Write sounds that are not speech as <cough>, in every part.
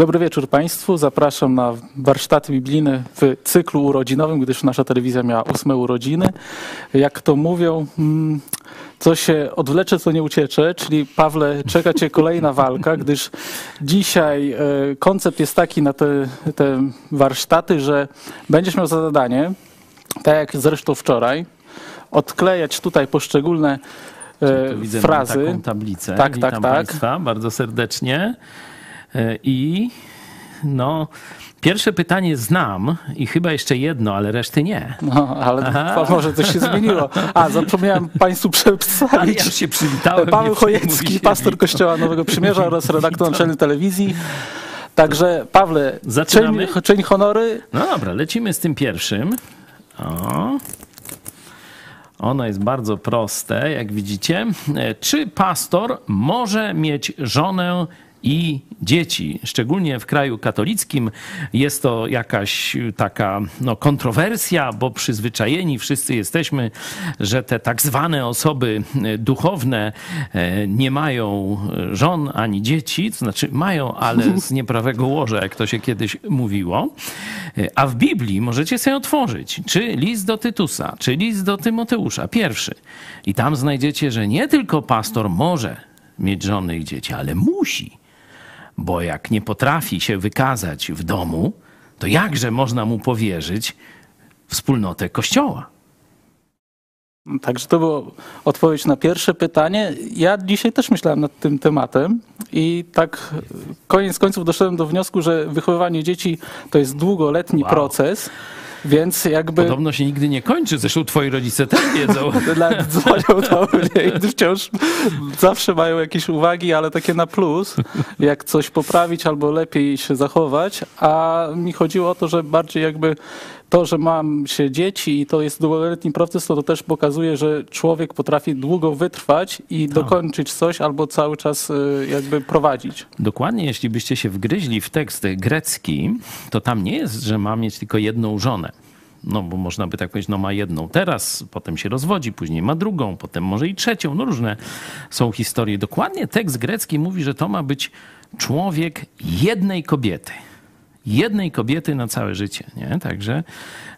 Dobry wieczór Państwu. Zapraszam na warsztaty biblijne w cyklu urodzinowym, gdyż nasza telewizja miała ósme urodziny. Jak to mówią, mm, co się odwlecze, co nie uciecze, czyli Pawle, czeka Cię kolejna walka, gdyż dzisiaj e, koncept jest taki na te, te warsztaty, że będziesz miał za zadanie, tak jak zresztą wczoraj, odklejać tutaj poszczególne e, Tu widzę frazy. taką tablicę. Tak, Witam tak, tak. Państwa bardzo serdecznie. E, I no, pierwsze pytanie znam i chyba jeszcze jedno, ale reszty nie. No, ale Aha. może coś się zmieniło. A, zapomniałem Państwu przedstawić. ja się przywitałem. Paweł Chojecki, pastor. Kościoła Nowego Przymierza oraz redaktor naczelny telewizji. Także Pawle, Zaczynamy? czyń, czyń honory. No dobra, lecimy z tym pierwszym. O. Ono jest bardzo proste, jak widzicie. E, Czy pastor może mieć żonę i dzieci? Szczególnie w kraju katolickim jest to jakaś taka no, kontrowersja, bo przyzwyczajeni wszyscy jesteśmy, że te tak zwane osoby e, duchowne e, nie mają żon ani dzieci, to znaczy mają, ale <laughs> z nieprawego łoża, jak to się kiedyś mówiło. A w Biblii możecie sobie otworzyć, czy list do Tytusa, czy list do Tymoteusza, pierwszy. I tam znajdziecie, że nie tylko pastor może mieć żony i dzieci, ale musi. Bo jak nie potrafi się wykazać w domu, to jakże można mu powierzyć wspólnotę kościoła? Także to była odpowiedź na pierwsze pytanie. Ja dzisiaj też myślałem nad tym tematem i tak koniec końców doszedłem do wniosku, że wychowywanie dzieci to jest długoletni Wow. proces, więc jakby... Podobno się nigdy nie kończy, zresztą twoi rodzice też wiedzą. <laughs> Dzwonią do mnie i wciąż zawsze mają jakieś uwagi, ale takie na plus, jak coś poprawić albo lepiej się zachować, a mi chodziło o to, że bardziej jakby to, że mam się dzieci i to jest długoletni proces, to, to też pokazuje, że człowiek potrafi długo wytrwać i dokończyć coś albo cały czas y, jakby prowadzić. Dokładnie, jeśli byście się wgryźli w tekst grecki, to tam nie jest, że ma mieć tylko jedną żonę. No, bo można by tak powiedzieć, no ma jedną teraz, potem się rozwodzi, później ma drugą, potem może i trzecią. No różne są historie. Dokładnie tekst grecki mówi, że to ma być człowiek jednej kobiety. Jednej kobiety na całe życie. Nie? Także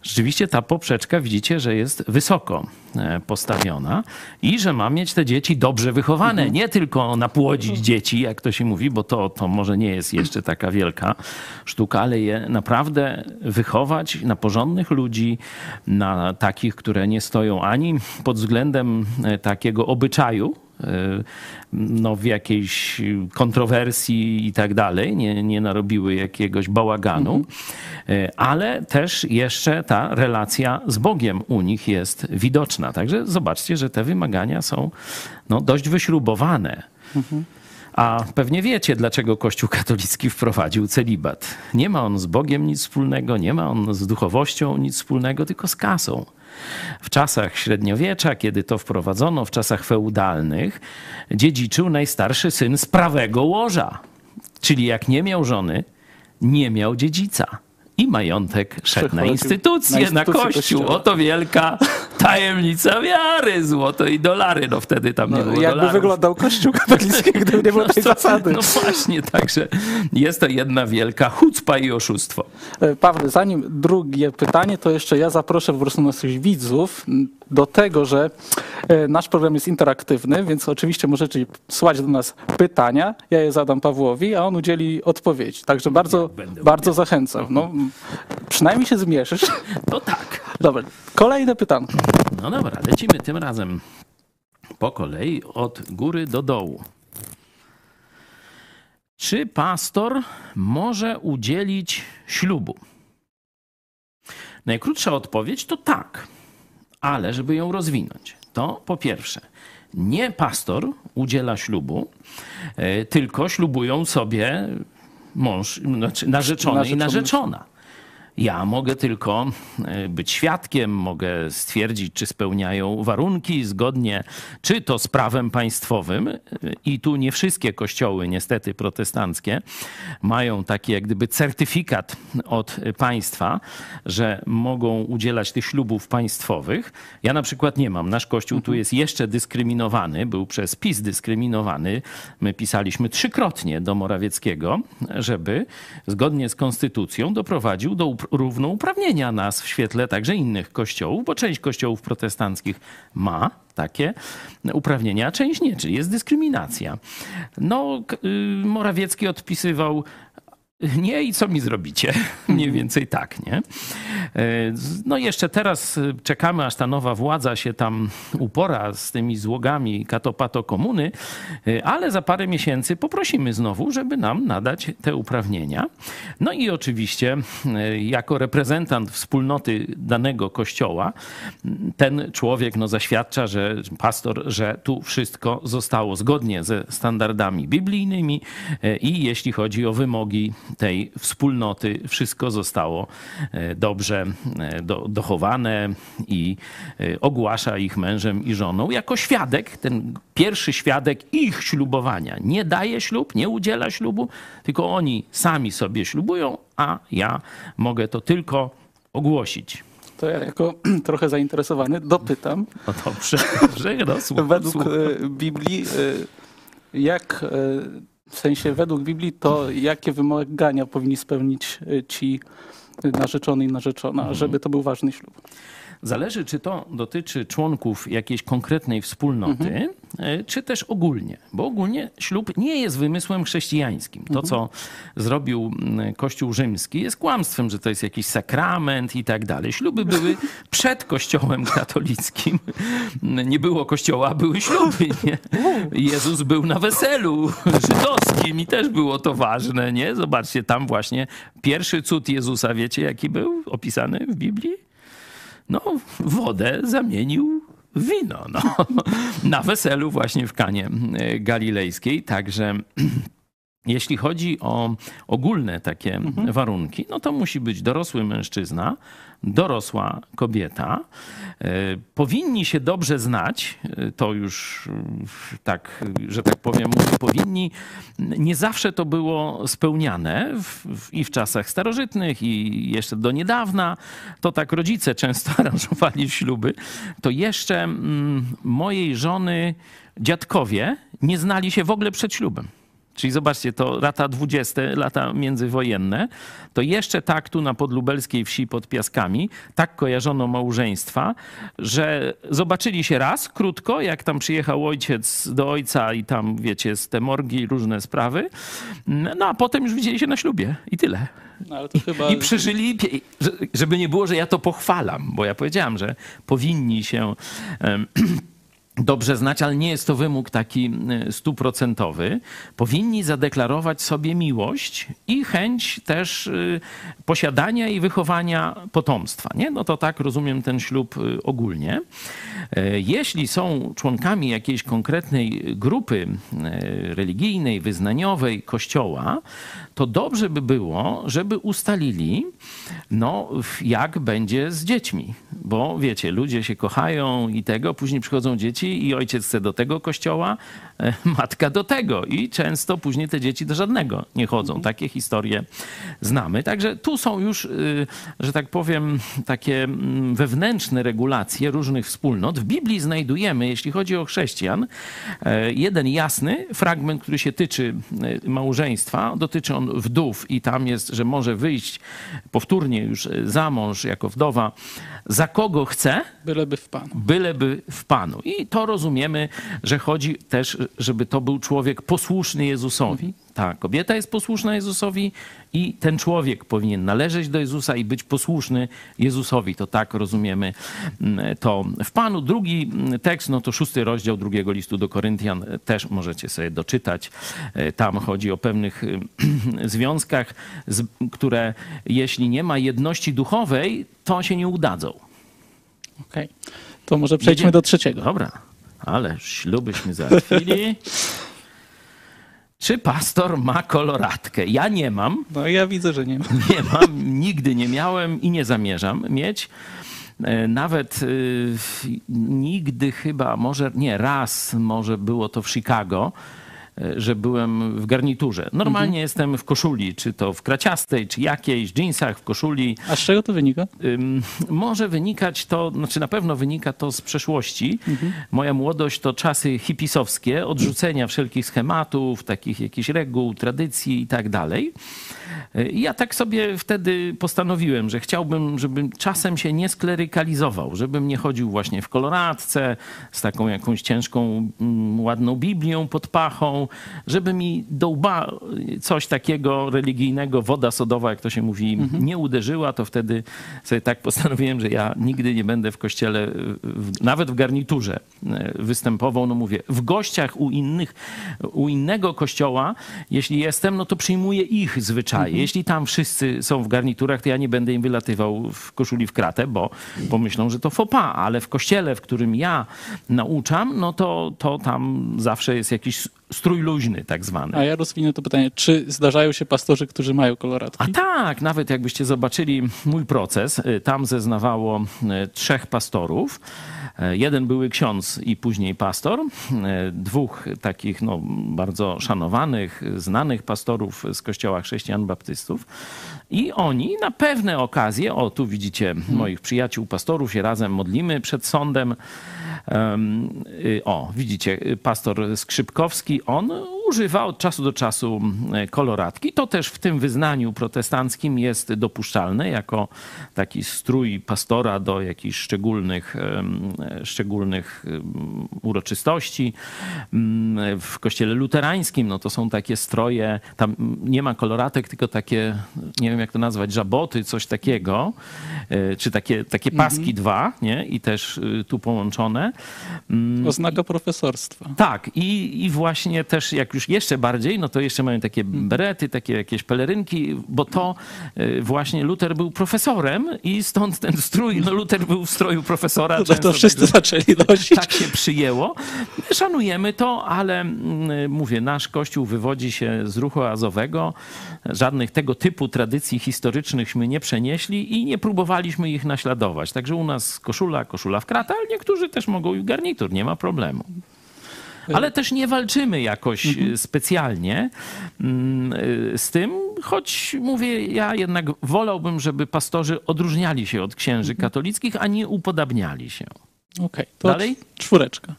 rzeczywiście ta poprzeczka widzicie, że jest wysoko e, postawiona i że ma mieć te dzieci dobrze wychowane. Nie tylko napłodzić dzieci, jak to się mówi, bo to, to może nie jest jeszcze taka wielka sztuka, ale je naprawdę wychować na porządnych ludzi, na takich, które nie stoją ani pod względem e, takiego obyczaju, no, w jakiejś kontrowersji i tak dalej, nie, nie narobiły jakiegoś bałaganu, E, ale też jeszcze ta relacja z Bogiem u nich jest widoczna. Także zobaczcie, że te wymagania są no, dość wyśrubowane. A pewnie wiecie, dlaczego Kościół katolicki wprowadził celibat. Nie ma on z Bogiem nic wspólnego, nie ma on z duchowością nic wspólnego, tylko z kasą. W czasach średniowiecza, kiedy to wprowadzono, w czasach feudalnych, dziedziczył najstarszy syn z prawego łoża. Czyli jak nie miał żony, nie miał dziedzica. I majątek szedł na instytucję, na na, kościół. kościoła. Oto wielka tajemnica wiary. Złoto i dolary. No wtedy tam nie No, było jakby dolarów. wyglądał Kościół katolicki, <laughs> gdyby nie było tej No zasady. No właśnie, także jest to jedna wielka chucpa i oszustwo. E, Pawle, zanim drugie pytanie, to jeszcze ja zaproszę po prostu naszych widzów do tego, że e, nasz program jest interaktywny, więc oczywiście możecie słać do nas pytania. Ja je zadam Pawłowi, a on udzieli odpowiedzi. Także bardzo, będę bardzo zachęcam. No, przynajmniej się zmierzysz. To tak. Dobra, kolejne pytanko. No dobra, lecimy tym razem po kolei od góry do dołu. Czy pastor może udzielić ślubu? Najkrótsza odpowiedź to tak, ale żeby ją rozwinąć, to po pierwsze, nie pastor udziela ślubu, e, tylko ślubują sobie mąż, znaczy narzeczony i Narzeczony. narzeczona. Ja mogę tylko e, być świadkiem, mogę stwierdzić, czy spełniają warunki zgodnie, czy to z prawem państwowym. I tu nie wszystkie kościoły, niestety protestanckie, mają taki jak gdyby certyfikat od państwa, że mogą udzielać tych ślubów państwowych. Ja na przykład nie mam. Nasz kościół tu jest jeszcze dyskryminowany, był przez PiS dyskryminowany. My pisaliśmy trzykrotnie do Morawieckiego, żeby zgodnie z konstytucją doprowadził do równouprawnienia nas w świetle także innych kościołów, bo część kościołów protestanckich ma takie uprawnienia, a część nie, czyli jest dyskryminacja. No, y, Morawiecki odpisywał <laughs> nie i co mi zrobicie? <laughs> Mniej więcej tak, nie? E, no jeszcze teraz e, czekamy, aż ta nowa władza się tam upora z tymi złogami katopato komuny, e, ale za parę miesięcy poprosimy znowu, żeby nam nadać te uprawnienia. No i oczywiście jako reprezentant wspólnoty danego kościoła, ten człowiek no, zaświadcza, że pastor, że tu wszystko zostało zgodnie ze standardami biblijnymi i jeśli chodzi o wymogi tej wspólnoty wszystko zostało e, dobrze e, do, dochowane i e, ogłasza ich mężem i żoną jako świadek, ten pierwszy świadek ich ślubowania. Nie daje ślub, nie udziela ślubu, tylko oni sami sobie ślubują, a ja mogę to tylko ogłosić. To ja jako <clears throat> trochę zainteresowany dopytam. No dobrze, <laughs> dobrze no, <laughs> Według Biblii, jak w sensie według Biblii to jakie wymagania powinni spełnić y, ci narzeczony i narzeczona, mhm. żeby to był ważny ślub? Zależy, czy to dotyczy członków jakiejś konkretnej wspólnoty, mhm. E, czy też ogólnie. Bo ogólnie ślub nie jest wymysłem chrześcijańskim. To, mhm. co zrobił Kościół rzymski, jest kłamstwem, że to jest jakiś sakrament i tak dalej. Śluby były <laughs> przed Kościołem katolickim. <laughs> Nie było kościoła, były śluby. Nie? Jezus był na weselu <laughs> żydowskim i też było to ważne. Nie? Zobaczcie, tam właśnie pierwszy cud Jezusa, wiecie jaki był opisany w Biblii? No, wodę zamienił wino. No. <laughs> Na weselu właśnie w Kanie e, Galilejskiej. Także <clears throat> jeśli chodzi o ogólne takie mhm. warunki, no to musi być dorosły mężczyzna, dorosła kobieta. E, powinni się dobrze znać, e, to już e, tak, że tak powiem, powinni. Nie zawsze to było spełniane w, w, i w czasach starożytnych, i jeszcze do niedawna. To tak rodzice <laughs> często aranżowali śluby. To jeszcze mm, mojej żony dziadkowie nie znali się w ogóle przed ślubem. Czyli zobaczcie, to lata 20, lata międzywojenne, to jeszcze tak tu na podlubelskiej wsi pod Piaskami, tak kojarzono małżeństwa, że zobaczyli się raz, krótko, jak tam przyjechał ojciec do ojca i tam, wiecie, z te morgi, różne sprawy, no a potem już widzieli się na ślubie i tyle. No, chyba... I, I przeżyli, żeby nie było, że ja to pochwalam, bo ja powiedziałam, że powinni się <clears throat> dobrze znać, ale nie jest to wymóg taki y, stuprocentowy, powinni zadeklarować sobie miłość i chęć też y, posiadania i wychowania potomstwa. Nie? No to tak rozumiem ten ślub y, ogólnie. Jeśli są członkami jakiejś konkretnej grupy religijnej, wyznaniowej, kościoła, to dobrze by było, żeby ustalili, no, jak będzie z dziećmi. Bo wiecie, ludzie się kochają i tego, później przychodzą dzieci i ojciec chce do tego kościoła, e, matka do tego. I często później te dzieci do żadnego nie chodzą. Mhm. Takie historie znamy. Także tu są już, y, że tak powiem, takie mm, wewnętrzne regulacje różnych wspólnot. W Biblii znajdujemy, jeśli chodzi o chrześcijan, e, jeden jasny fragment, który się tyczy e, małżeństwa. Dotyczy on wdów i tam jest, że może wyjść powtórnie już za mąż jako wdowa za kogo chce. Byleby w Panu. Byleby w Panu. I to rozumiemy, że chodzi też, żeby to był człowiek posłuszny Jezusowi. Ta kobieta jest posłuszna Jezusowi i ten człowiek powinien należeć do Jezusa i być posłuszny Jezusowi. To tak rozumiemy mm, to w Panu. Drugi mm, tekst, no to szósty rozdział drugiego listu do Koryntian, też możecie sobie doczytać. E, tam chodzi o pewnych <clears throat> związkach, które jeśli nie ma jedności duchowej, to się nie udadzą. Okej, okay. to może przejdźmy do trzeciego. Dobra, ale ślubyśmy załatwili. Czy pastor ma koloratkę? Ja nie mam. No ja widzę, że nie ma. <laughs> Nie mam, nigdy nie miałem i nie zamierzam mieć. E, nawet y, nigdy chyba, może nie, raz może było to w Chicago, że byłem w garniturze. Normalnie mhm. jestem w koszuli, czy to w kraciastej, czy jakiejś, jeansach, w koszuli. A z czego to wynika? może wynikać to, znaczy na pewno wynika to z przeszłości. Mhm. Moja młodość to czasy hipisowskie, odrzucenia wszelkich schematów, takich jakichś reguł, tradycji i tak dalej. I ja tak sobie wtedy postanowiłem, że chciałbym, żebym czasem się nie sklerykalizował, żebym nie chodził właśnie w koloradce z taką jakąś ciężką, mm, ładną Biblią pod pachą, żeby mi do łba coś takiego religijnego, woda sodowa, jak to się mówi, mhm. nie uderzyła, to wtedy sobie tak postanowiłem, że ja nigdy nie będę w kościele, w, nawet w garniturze e, występował. No mówię, w gościach u innych, u innego kościoła, jeśli jestem, no to przyjmuję ich zwyczaje. Mhm. Jeśli tam wszyscy są w garniturach, to ja nie będę im wylatywał w koszuli w kratę, bo pomyślą, że to fopa, ale w kościele, w którym ja nauczam, no to, to tam zawsze jest jakiś strój luźny tak zwany. A ja rozwinę to pytanie, czy zdarzają się pastorzy, którzy mają koloratki? A tak, nawet jakbyście zobaczyli mój proces, y, tam zeznawało y, trzech pastorów. Y, jeden były ksiądz i później pastor. Dwóch takich no, bardzo szanowanych, znanych pastorów z kościoła chrześcijan baptystów. I oni na pewne okazje, o tu widzicie hmm. moich przyjaciół pastorów, się razem modlimy przed sądem. Y, o, widzicie, pastor Skrzypkowski, on używa od czasu do czasu koloratki. To też w tym wyznaniu protestanckim jest dopuszczalne jako taki strój pastora do jakichś szczególnych, szczególnych uroczystości. W kościele luterańskim no to są takie stroje, tam nie ma koloratek, tylko takie, nie wiem jak to nazwać, żaboty, coś takiego, e, czy takie, takie paski mhm. dwa, nie? I też y, tu połączone. Oznaka profesorstwa. Tak, i, i właśnie też jak już jeszcze bardziej, no to jeszcze mają takie mhm. berety, takie jakieś pelerynki, bo to y, właśnie Luther był profesorem i stąd ten strój, no Luther był w stroju profesora. No to wszyscy tak, zaczęli nosić. Tak się przyjęło. Szanujemy to, ale mm, mówię, nasz kościół wywodzi się z ruchu azowego. Żadnych tego typu tradycji historycznychśmy nie przenieśli i nie próbowaliśmy ich naśladować. Także u nas koszula, koszula w kratę, ale niektórzy też mogą i garnitur, nie ma problemu. Ale też nie walczymy jakoś mhm. specjalnie mm, z tym, choć mówię, ja jednak wolałbym, żeby pastorzy odróżniali się od księży mhm. katolickich, a nie upodabniali się. Okej, okay, to Dalej? czwóreczka.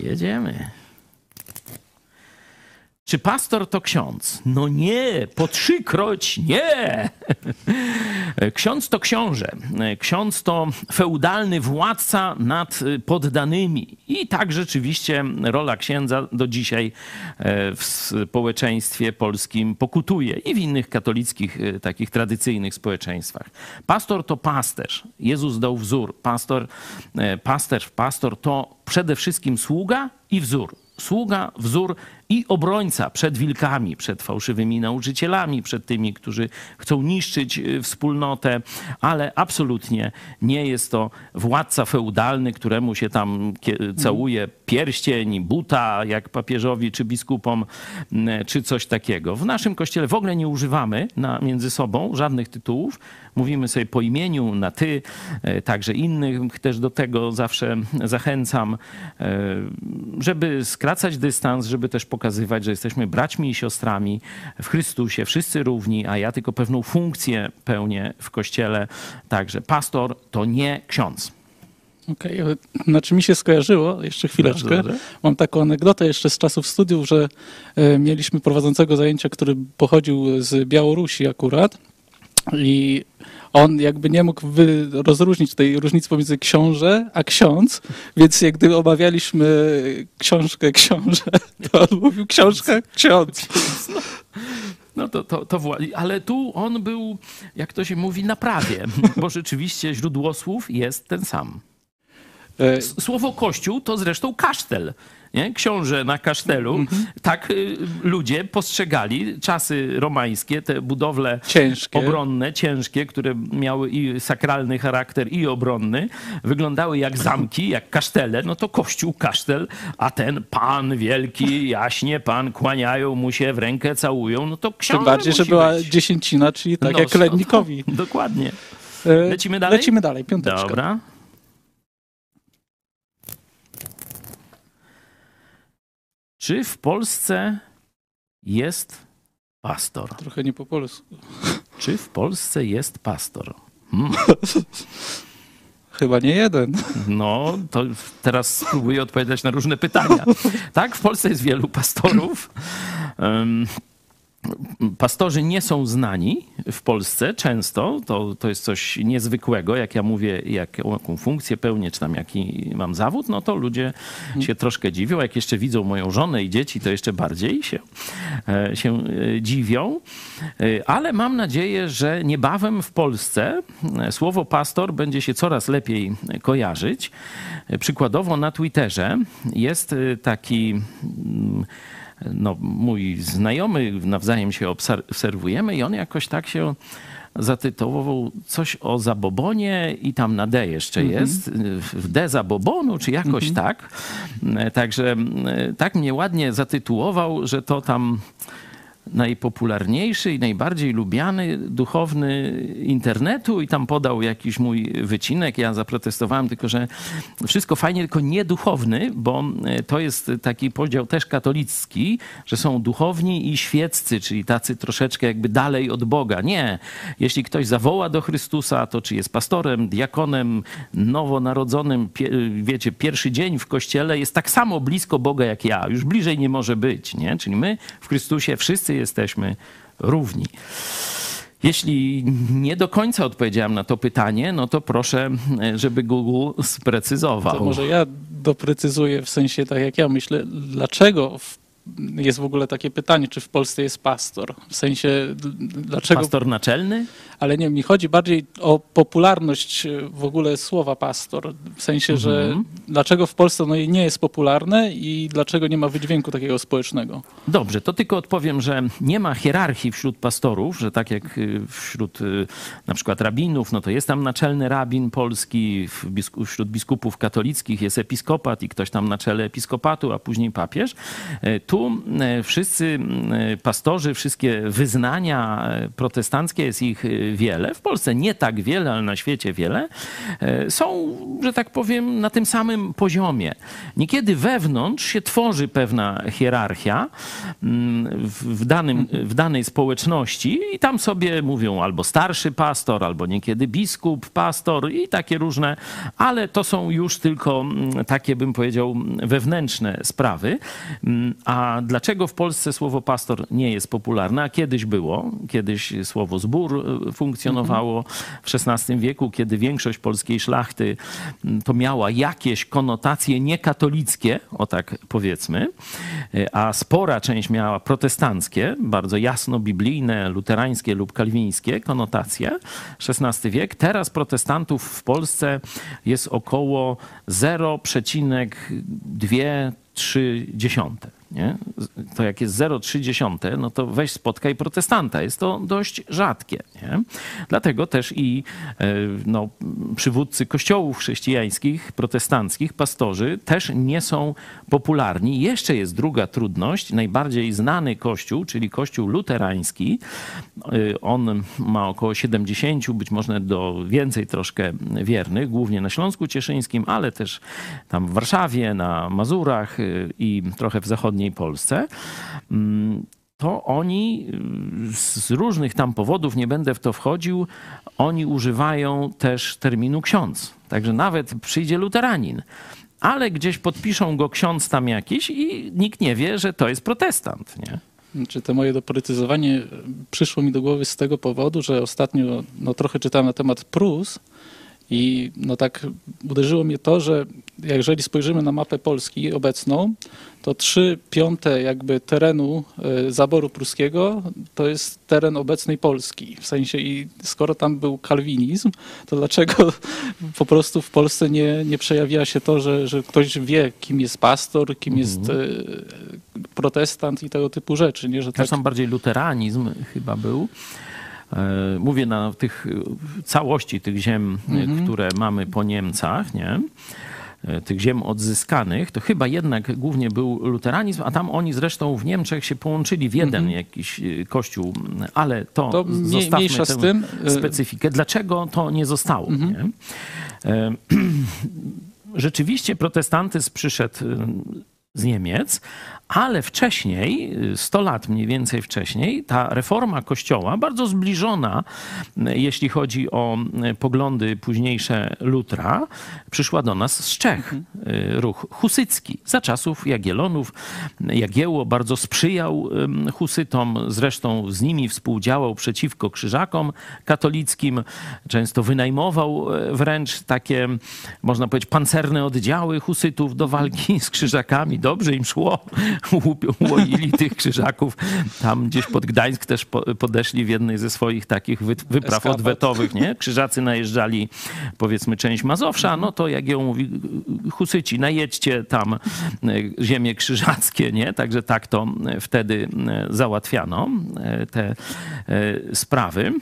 Jedziemy. Czy pastor to ksiądz? No nie, po trzykroć nie. <laughs> Ksiądz to książę. Ksiądz to feudalny władca nad poddanymi. I tak rzeczywiście rola księdza do dzisiaj e, w społeczeństwie polskim pokutuje i w innych katolickich, e, takich tradycyjnych społeczeństwach. Pastor to pasterz. Jezus dał wzór. Pastor, e, pasterz, pastor to przede wszystkim sługa i wzór sługa, wzór i obrońca przed wilkami, przed fałszywymi nauczycielami, przed tymi, którzy chcą niszczyć y, wspólnotę, ale absolutnie nie jest to władca feudalny, któremu się tam całuje pierścień, buta, jak papieżowi czy biskupom, czy coś takiego. W naszym kościele w ogóle nie używamy na, między sobą żadnych tytułów. Mówimy sobie po imieniu, na ty, e, także innych też do tego zawsze zachęcam, e, żeby skracać dystans, żeby też pokazywać, że jesteśmy braćmi i siostrami w Chrystusie, wszyscy równi, a ja tylko pewną funkcję pełnię w kościele. Także pastor to nie ksiądz. Okej, okay. znaczy mi się skojarzyło, jeszcze chwileczkę. Mam taką anegdotę jeszcze z czasów studiów, że e, mieliśmy prowadzącego zajęcia, który pochodził z Białorusi akurat i on jakby nie mógł rozróżnić tej różnicy pomiędzy książę a ksiądz, więc jak gdy omawialiśmy książkę książę, to on mówił książka ksiądz. No to, to, to ale tu on był, jak to się mówi, na prawie, bo rzeczywiście źródło słów jest ten sam. E, Słowo kościół to zresztą kasztel. Nie? Książę na kasztelu. Mhm. Tak y, ludzie postrzegali czasy romańskie, te budowle Ciężkie. obronne, ciężkie, które miały i sakralny charakter, i obronny, wyglądały jak zamki, jak kasztele. No to kościół, kasztel, a ten pan wielki, jaśnie pan, kłaniają mu się, w rękę całują. No to książę Tym bardziej, że była być. dziesięcina, czyli tak No, jak Lednikowi. <laughs> Dokładnie. E, Lecimy dalej? Lecimy dalej, piąteczka. Dobra. Czy w Polsce jest pastor? Trochę nie po polsku. Czy w Polsce jest pastor? Hmm. <laughs> Chyba nie jeden. No, to teraz spróbuję odpowiadać na różne pytania. Tak, w Polsce jest wielu pastorów. Em, Pastorzy nie są znani w Polsce często. To, to jest coś niezwykłego. Jak ja mówię, jak, jaką funkcję pełnię, czy tam jaki mam zawód, no to ludzie się troszkę dziwią. Jak jeszcze widzą moją żonę i dzieci, to jeszcze bardziej się, e, się e, dziwią. E, Ale mam nadzieję, że niebawem w Polsce słowo pastor będzie się coraz lepiej kojarzyć. Przykładowo na Twitterze jest taki mm, no, mój znajomy, nawzajem się obser- obserwujemy i on jakoś tak się zatytułował coś o zabobonie i tam na D jeszcze jest, w D zabobonu, czy jakoś tak. E, Także e, tak mnie ładnie zatytułował, że to tam najpopularniejszy i najbardziej lubiany duchowny internetu i tam podał jakiś mój wycinek. Ja zaprotestowałem tylko, że wszystko fajnie, tylko nie duchowny, bo e, to jest taki podział też katolicki, że są duchowni i świeccy, czyli tacy troszeczkę jakby dalej od Boga. Nie. Jeśli ktoś zawoła do Chrystusa, to czy jest pastorem, diakonem, nowonarodzonym, wiecie, pierwszy dzień w kościele jest tak samo blisko Boga jak ja. Już bliżej nie może być, nie? Czyli my w Chrystusie wszyscy jesteśmy równi. Jeśli nie do końca odpowiedziałem na to pytanie, no to proszę, żeby Google sprecyzował. To może ja doprecyzuję w sensie tak jak ja myślę, dlaczego w, jest w ogóle takie pytanie, czy w Polsce jest pastor? W sensie dlaczego Pastor naczelny? Ale nie, mi chodzi bardziej o popularność e, w ogóle słowa pastor. W sensie, że Mhm. dlaczego w Polsce no, nie jest popularne i dlaczego nie ma wydźwięku takiego społecznego. Dobrze, to tylko odpowiem, że nie ma hierarchii wśród pastorów, że tak jak y, wśród y, na przykład rabinów, no to jest tam naczelny rabin polski, bisku, wśród biskupów katolickich jest episkopat i ktoś tam na czele episkopatu, a później papież. E, Tu e, wszyscy e, pastorzy, wszystkie wyznania e, protestanckie, jest ich wiele. W Polsce nie tak wiele, ale na świecie wiele. Są, że tak powiem, na tym samym poziomie. Niekiedy wewnątrz się tworzy pewna hierarchia w, danym, w danej społeczności i tam sobie mówią albo starszy pastor, albo niekiedy biskup, pastor i takie różne, ale to są już tylko takie, bym powiedział, wewnętrzne sprawy. Mm, A dlaczego w Polsce słowo pastor nie jest popularne? A kiedyś było, kiedyś słowo zbór e, funkcjonowało w XVI wieku, kiedy większość polskiej szlachty to miała jakieś konotacje niekatolickie, o tak powiedzmy, e, a spora część miała protestanckie, bardzo jasno biblijne, luterańskie lub kalwińskie konotacje. XVI wiek. Teraz protestantów w Polsce jest około 0,2-3. Nie? To jak jest 0,3, no to weź spotkaj protestanta. Jest to dość rzadkie. Nie? Dlatego też i e, no, przywódcy kościołów chrześcijańskich, protestanckich, pastorzy też nie są popularni. Jeszcze jest druga trudność. Najbardziej znany kościół, czyli kościół luterański, y, on ma około 70, być może do więcej troszkę wiernych, głównie na Śląsku Cieszyńskim, ale też tam w Warszawie, na Mazurach y, i trochę w zachodniej Polsce. Mm, To oni y, z różnych tam powodów, nie będę w to wchodził, oni używają też terminu ksiądz. Także nawet przyjdzie luteranin, ale gdzieś podpiszą go ksiądz tam jakiś i nikt nie wie, że to jest protestant. Nie? Czy to moje doprecyzowanie przyszło mi do głowy z tego powodu, że ostatnio no, trochę czytałem na temat Prus I no tak uderzyło mnie to, że jeżeli spojrzymy na mapę Polski obecną, to trzy piąte jakby terenu e, zaboru pruskiego to jest teren obecnej Polski. W sensie i skoro tam był kalwinizm, to dlaczego <laughs> po prostu w Polsce nie, nie przejawia się to, że, że ktoś wie, kim jest pastor, kim jest Mhm. e, protestant i tego typu rzeczy, nie? Że tak, Zresztą bardziej luteranizm chyba był. E, Mówię na tych e, całości tych ziem, e, Mhm. które mamy po Niemcach, nie? Tych ziem odzyskanych, to chyba jednak głównie był luteranizm, a tam oni zresztą w Niemczech się połączyli w jeden jakiś e, kościół, ale to, Mhm. To zostawmy mniejsza z tę tym. Specyfikę. Dlaczego to nie zostało? Mhm. Nie? <clears throat> Rzeczywiście protestantyzm przyszedł z Niemiec, ale wcześniej, 100 lat mniej więcej wcześniej, ta reforma kościoła, bardzo zbliżona, e, jeśli chodzi o e, poglądy późniejsze Lutra, przyszła do nas z Czech. E, Ruch husycki. Za czasów Jagiellonów Jagiełło bardzo sprzyjał husytom, zresztą z nimi współdziałał przeciwko krzyżakom katolickim, często wynajmował e, wręcz takie, można powiedzieć, pancerne oddziały husytów do walki z krzyżakami. Dobrze im szło, <laughs> łoili tych krzyżaków. Tam gdzieś pod Gdańsk też po- podeszli w jednej ze swoich takich wy- wypraw odwetowych, nie? <laughs> Krzyżacy najeżdżali, powiedzmy, część Mazowsza, no to jak ją mówi, husyci, najedźcie tam e, ziemie krzyżackie, nie? Także tak to e, wtedy e, załatwiano te sprawy.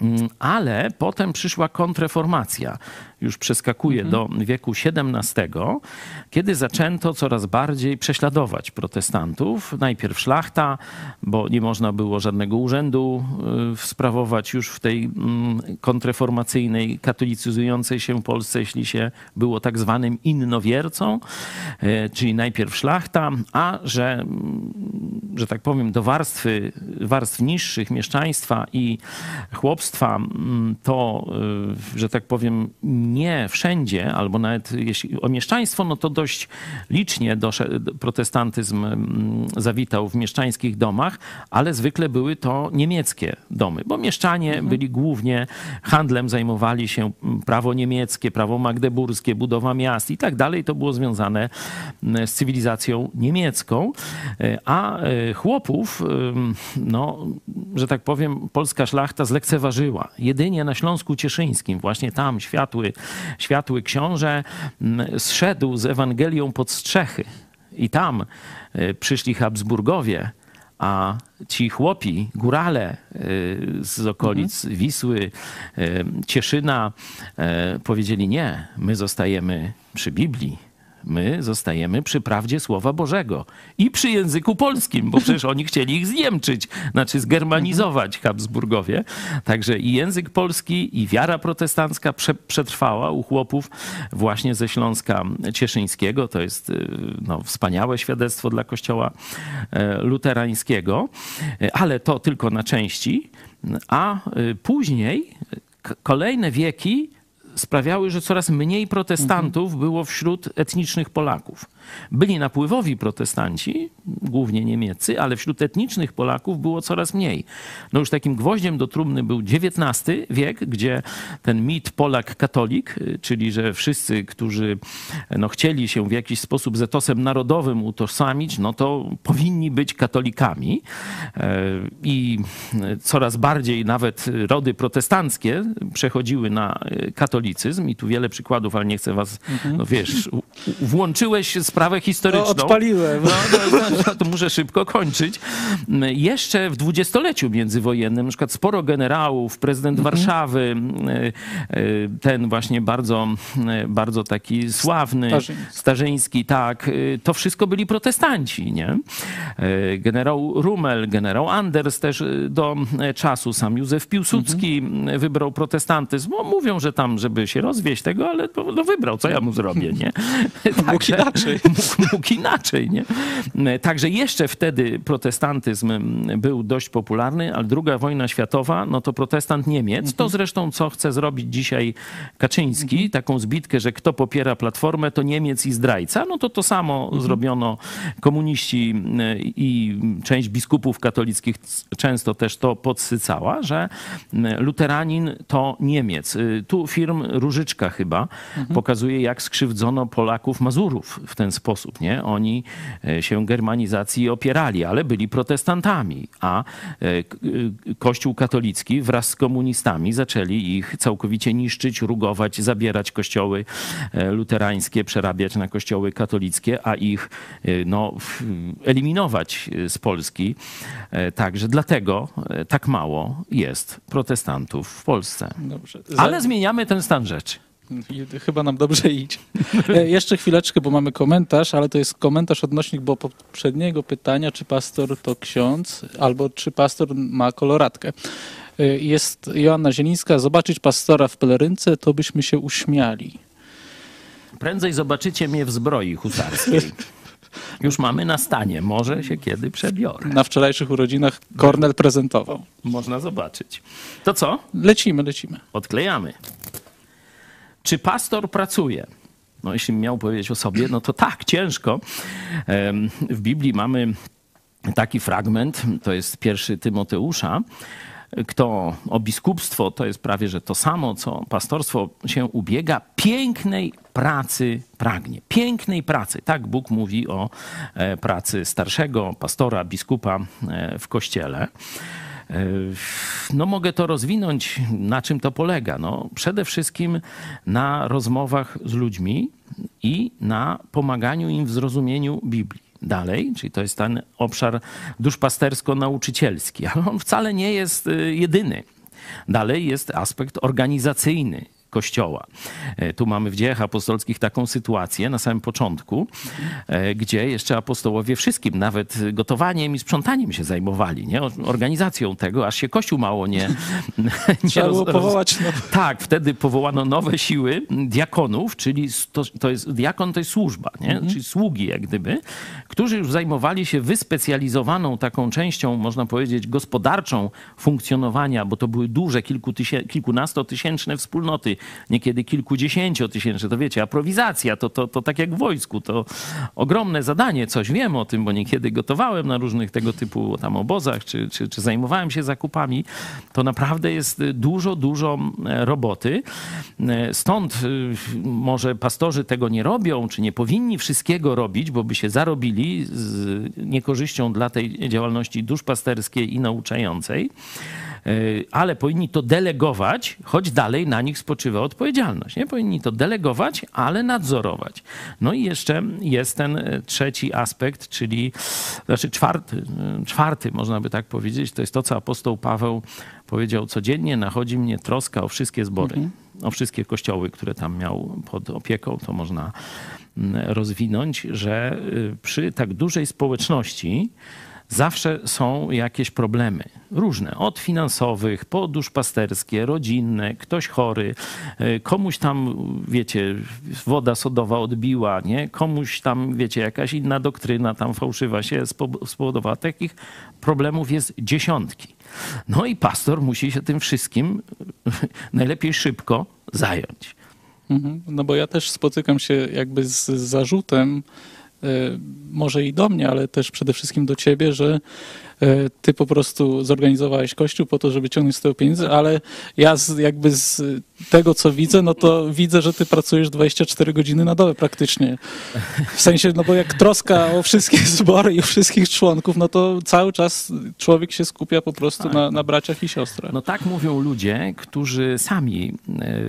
Mm, Ale potem przyszła kontreformacja. Już przeskakuje do wieku XVII, kiedy zaczęto coraz bardziej prześladować protestantów. Najpierw szlachta, bo nie można było żadnego urzędu y, sprawować już w tej mm, kontreformacyjnej, katolicyzującej się Polsce, jeśli się było tak zwanym innowiercą, y, czyli najpierw szlachta, a że mm, że tak powiem, do warstwy, warstw niższych mieszczaństwa i chłopstwa, mm, to, y, że tak powiem, nie wszędzie, albo nawet jeśli o mieszczaństwo, no to dość licznie protestantyzm mm, zawitał w mieszczańskich domach, ale zwykle były to niemieckie domy, bo mieszczanie byli głównie handlem, zajmowali się mm, prawo niemieckie, prawo magdeburskie, budowa miast i tak dalej. To było związane mm, z cywilizacją niemiecką, E, a e, chłopów, no, że tak powiem, polska szlachta zlekceważyła. Jedynie na Śląsku Cieszyńskim, właśnie tam światły, światły książę mm, zszedł z Ewangelią pod strzechy i tam e, przyszli Habsburgowie, a ci chłopi, górale y, z okolic Wisły, y, Cieszyna powiedzieli nie, my zostajemy przy Biblii. My zostajemy przy prawdzie Słowa Bożego i przy języku polskim, bo przecież oni chcieli ich zniemczyć, znaczy zgermanizować Habsburgowie. Także i język polski, i wiara protestancka prze, przetrwała u chłopów właśnie ze Śląska Cieszyńskiego. To jest y, no, wspaniałe świadectwo dla kościoła e, luterańskiego, ale to tylko na części. A y, później kolejne wieki sprawiały, że coraz mniej protestantów było wśród etnicznych Polaków. Byli napływowi protestanci, głównie niemieccy, ale wśród etnicznych Polaków było coraz mniej. No już takim gwoździem do trumny był XIX wiek, gdzie ten mit Polak-katolik, czyli że wszyscy, którzy no, chcieli się w jakiś sposób z etosem narodowym utożsamić, no to powinni być katolikami. E, I coraz bardziej nawet rody protestanckie przechodziły na e, katolicyzm i tu wiele przykładów, ale nie chcę was, no wiesz, włączyłeś sprawę historyczną. No, odpaliłem. No, no, no, to muszę szybko kończyć. Jeszcze w dwudziestoleciu międzywojennym, na przykład sporo generałów, prezydent Warszawy, e, e, ten właśnie bardzo, e, bardzo taki sławny, Starzyński. Starzyński, tak, to wszystko byli protestanci, nie? Generał Rummel, generał Anders też do czasu, sam Józef Piłsudski m, wybrał protestantyzm. No, mówią, że tam, żeby się rozwieść tego, ale no, no wybrał, co ja mu zrobię, nie? <laughs> Mógł inaczej. Mógł, mógł inaczej, nie? Także jeszcze wtedy protestantyzm był dość popularny, ale druga wojna światowa, no to protestant Niemiec, to zresztą co chce zrobić dzisiaj Kaczyński, taką zbitkę, że kto popiera Platformę, to Niemiec i zdrajca, no to to samo zrobiono. Komuniści e, i część biskupów katolickich często też to podsycała, że luteranin to Niemiec. Y, Tu firm Różyczka chyba pokazuje, jak skrzywdzono Polaków Mazurów w ten sposób. Nie? Oni e, się germanizacji opierali, ale byli protestantami, a e, e, Kościół katolicki wraz z komunistami zaczęli ich całkowicie niszczyć, rugować, zabierać kościoły luterańskie, przerabiać na kościoły katolickie, a ich no, eliminować z Polski. Także dlatego tak mało jest protestantów w Polsce. Dobrze. Ale zmieniamy ten stan rzeczy. Chyba nam dobrze idzie. E, Jeszcze chwileczkę, bo mamy komentarz, ale to jest komentarz odnośnik do poprzedniego pytania, czy pastor to ksiądz, albo czy pastor ma koloratkę. E, Jest Joanna Zielińska, zobaczyć pastora w pelerynce, to byśmy się uśmiali. Prędzej zobaczycie mnie w zbroi husarskiej. <laughs> Już mamy na stanie. Może się kiedy przebiorę. Na wczorajszych urodzinach Kornel prezentował. Można zobaczyć. To co? Lecimy, lecimy. Odklejamy. Czy pastor pracuje? No, jeśli miał powiedzieć o sobie, no to tak, ciężko. W Biblii mamy taki fragment, to jest pierwszy Tymoteusza. Kto o biskupstwo, to jest prawie że to samo, co pastorstwo się ubiega, pięknej pracy pragnie. Pięknej pracy. Tak Bóg mówi o e, pracy starszego pastora, biskupa e, w kościele. No, mogę to rozwinąć. Na czym to polega? No, przede wszystkim na rozmowach z ludźmi i na pomaganiu im w zrozumieniu Biblii. Dalej, czyli to jest ten obszar duszpastersko-nauczycielski, <laughs> ale on wcale nie jest y, jedyny. Dalej jest aspekt organizacyjny. Kościoła. E, Tu mamy w dziejach apostolskich taką sytuację na samym początku, e, gdzie jeszcze apostołowie wszystkim, nawet gotowaniem i sprzątaniem się zajmowali, nie? organizacją tego, aż się Kościół mało nie, <laughs> nie Trzeba było roz- powołać no, tak, wtedy powołano nowe siły diakonów, czyli to, to jest, diakon to jest służba, nie? czyli sługi jak gdyby, którzy już zajmowali się wyspecjalizowaną taką częścią, można powiedzieć, gospodarczą funkcjonowania, bo to były duże, kilku tysię, kilkunastotysięczne wspólnoty, niekiedy kilkudziesięciotysięczne, to wiecie, aprowizacja, to, to, to tak jak w wojsku, to ogromne zadanie, coś wiem o tym, bo niekiedy gotowałem na różnych tego typu tam obozach, czy, czy, czy zajmowałem się zakupami, to naprawdę jest dużo, dużo e, roboty. E, Stąd y, może pastorzy tego nie robią, czy nie powinni wszystkiego robić, bo by się zarobili z niekorzyścią dla tej działalności duszpasterskiej i nauczającej. E, Ale powinni to delegować, choć dalej na nich spoczywa odpowiedzialność. Nie powinni to delegować, ale nadzorować. No i jeszcze jest ten e, trzeci aspekt, czyli znaczy czwarty, e, czwarty można by tak powiedzieć, to jest to, co apostoł Paweł powiedział codziennie, nachodzi mnie troska o wszystkie zbory, o wszystkie kościoły, które tam miał pod opieką, to można mm, rozwinąć, że y, przy tak dużej społeczności zawsze są jakieś problemy. Różne, od finansowych, po duszpasterskie, rodzinne, ktoś chory, y, komuś tam, wiecie, woda sodowa odbiła, nie? Komuś tam, wiecie, jakaś inna doktryna tam fałszywa się spo- spowodowała. Takich problemów jest dziesiątki. No i pastor musi się tym wszystkim <laughs> najlepiej szybko zająć. Mhm. No bo ja też spotykam się jakby z zarzutem, e, może i do mnie, ale też przede wszystkim do ciebie, że ty po prostu zorganizowałeś kościół po to, żeby ciągnąć z tego pieniędzy, ale ja z, jakby z tego, co widzę, no to widzę, że ty pracujesz 24 godziny na dobę praktycznie. W sensie, no bo jak troska o wszystkie <laughs> zbory i o wszystkich członków, no to cały czas człowiek się skupia po prostu na, na braciach i siostrach. No tak mówią ludzie, którzy sami e,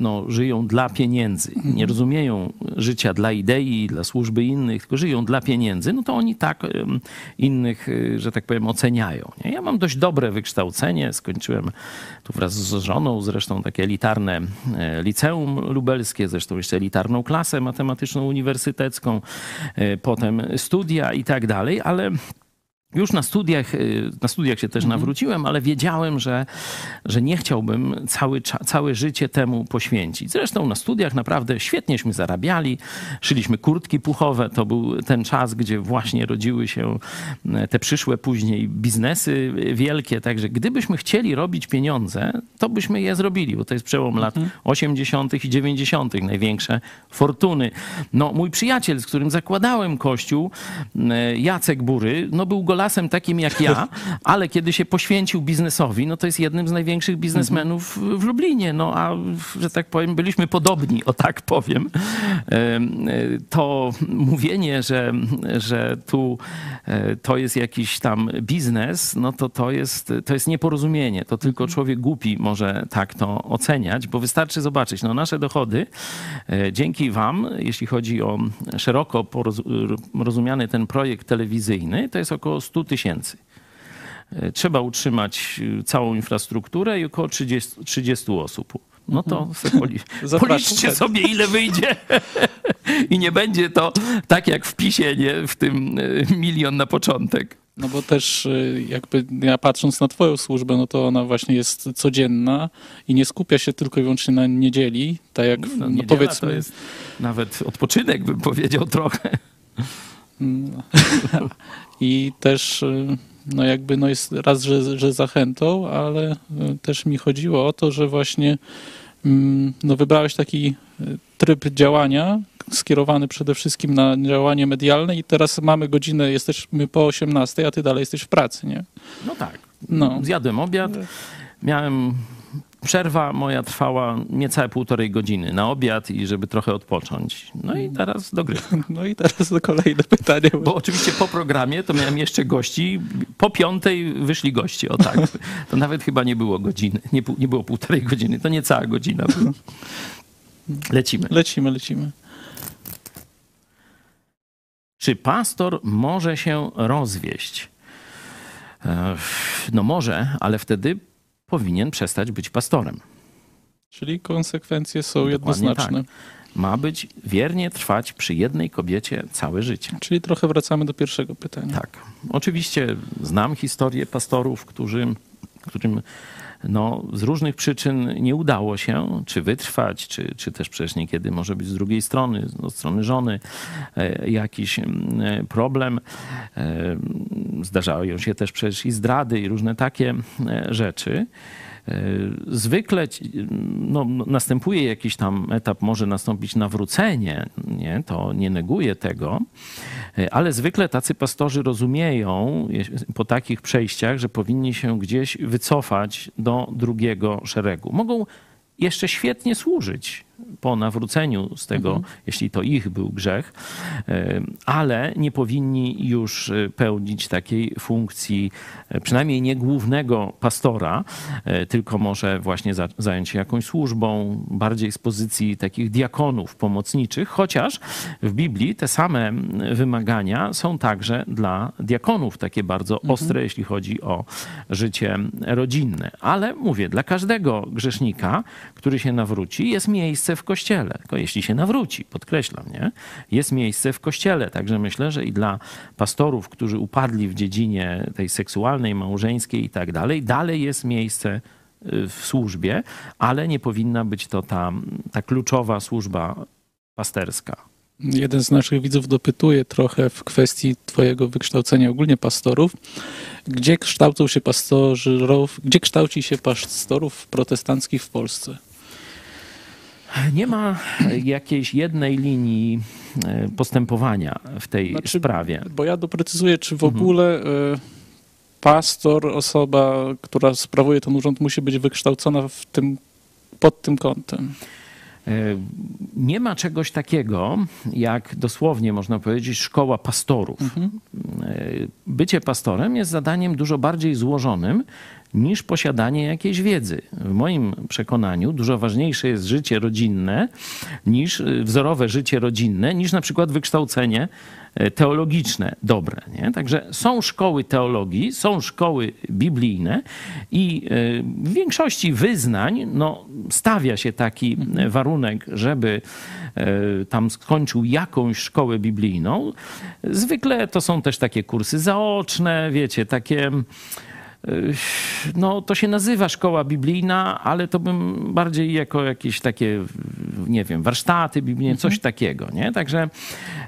no, żyją dla pieniędzy. Nie rozumieją życia dla idei, dla służby innych, tylko żyją dla pieniędzy. No to oni tak innych, e, że tak powiem, oceniają. Nie? Ja mam dość dobre wykształcenie. Skończyłem tu wraz z żoną zresztą takie elitarne e, liceum lubelskie, zresztą jeszcze elitarną klasę matematyczną uniwersytecką, e, potem studia i tak dalej, ale już na studiach, y, na studiach się też nawróciłem, ale wiedziałem, że, że nie chciałbym cały, całe życie temu poświęcić. Zresztą na studiach naprawdę świetnieśmy zarabiali, szyliśmy kurtki puchowe. To był ten czas, gdzie właśnie rodziły się e, te przyszłe później biznesy wielkie. Także gdybyśmy chcieli robić pieniądze, to byśmy je zrobili, bo to jest przełom lat 80. i 90. największe fortuny. No, mój przyjaciel, z którym zakładałem kościół, Jacek Bury, no był golarzem skolasem takim jak ja, <laughs> ale kiedy się poświęcił biznesowi, no to jest jednym z największych biznesmenów w Lublinie. No a, że tak powiem, byliśmy podobni, o tak powiem. To mówienie, że, że tu e, to jest jakiś tam biznes, no to to jest, to jest nieporozumienie. To tylko człowiek głupi może tak to oceniać, bo wystarczy zobaczyć, no nasze dochody e, dzięki wam, jeśli chodzi o szeroko rozumiany ten projekt telewizyjny, to jest około 100 tysięcy. E, trzeba utrzymać całą infrastrukturę i około 30, 30 osób. No to mhm. sobie poli, <laughs> policzcie sobie, ile wyjdzie. <laughs> I nie będzie to tak jak w PiSie, nie? w tym e, milion na początek. No bo też jakby ja patrząc na twoją służbę, no to ona właśnie jest codzienna i nie skupia się tylko i wyłącznie na niedzieli, tak jak no, no powiedzmy... to jest nawet odpoczynek bym powiedział trochę. <laughs> No. I też y, no jakby no jest raz, że, że zachętą, ale y, też mi chodziło o to, że właśnie mm, no wybrałeś taki tryb działania, skierowany przede wszystkim na działanie medialne i teraz mamy godzinę, jesteśmy po 18, a ty dalej jesteś w pracy, nie? No tak. No. Zjadłem obiad, miałem Przerwa moja trwała niecałe półtorej godziny na obiad i żeby trochę odpocząć. No i teraz do gry. <laughs> No i teraz do kolejne pytanie. Bo oczywiście po programie to miałem jeszcze gości. Po piątej wyszli goście, o tak. <laughs> To nawet chyba nie było godziny. Nie, nie było półtorej godziny, to niecała godzina była. <laughs> Lecimy. Lecimy, lecimy. Czy pastor może się rozwieść? E, no może, ale wtedy powinien przestać być pastorem. Czyli konsekwencje są Dokładnie jednoznaczne. Tak. Ma być wiernie trwać przy jednej kobiecie całe życie. Czyli trochę wracamy do pierwszego pytania. Tak. Oczywiście znam historię pastorów, którzy, którym no, z różnych przyczyn nie udało się, czy wytrwać, czy, czy też przecież niekiedy może być z drugiej strony, od strony żony e, jakiś mm, problem. E, zdarzają się też przecież i zdrady, i różne takie e, rzeczy. E, zwykle no, następuje jakiś tam etap, może nastąpić nawrócenie, nie? to nie neguje tego, e, ale zwykle tacy pastorzy rozumieją po takich przejściach, że powinni się gdzieś wycofać do drugiego szeregu. Mogą jeszcze świetnie służyć po nawróceniu z tego, mhm. jeśli to ich był grzech, e, ale nie powinni już e, pełnić takiej funkcji, e, przynajmniej nie głównego pastora, tylko może właśnie zająć się jakąś służbą, bardziej z pozycji takich diakonów pomocniczych, chociaż w Biblii te same wymagania są także dla diakonów, takie bardzo mhm. ostre, jeśli chodzi o życie rodzinne. Ale mówię, dla każdego grzesznika, który się nawróci, jest miejsce w kościele, jeśli się nawróci, podkreślam, nie? Jest miejsce w kościele, także myślę, że i dla pastorów, którzy upadli w dziedzinie tej seksualnej, małżeńskiej i tak dalej, dalej jest miejsce y, w służbie, ale nie powinna być to ta, ta kluczowa służba pasterska. Jeden z naszych widzów dopytuje trochę w kwestii Twojego wykształcenia ogólnie pastorów. Gdzie kształcą się pastorów, gdzie kształci się pastorów protestanckich w Polsce? Nie ma jakiejś jednej linii e, postępowania w tej znaczy, sprawie. Bo ja doprecyzuję, czy w mhm. ogóle e, pastor, osoba, która sprawuje ten urząd, musi być wykształcona w tym, pod tym kątem. E, nie ma czegoś takiego, jak dosłownie można powiedzieć, szkoła pastorów. Mhm. Bycie pastorem jest zadaniem dużo bardziej złożonym niż posiadanie jakiejś wiedzy. W moim przekonaniu dużo ważniejsze jest życie rodzinne niż y, wzorowe życie rodzinne, niż na przykład wykształcenie e, teologiczne dobre. Nie? Także są szkoły teologii, są szkoły biblijne i e, w większości wyznań no, stawia się taki warunek, żeby tam skończył jakąś szkołę biblijną. Zwykle to są też takie kursy zaoczne, wiecie, takie no to się nazywa szkoła biblijna, ale to bym bardziej jako jakieś takie nie wiem, warsztaty biblijne, coś Mhm. takiego, nie? Także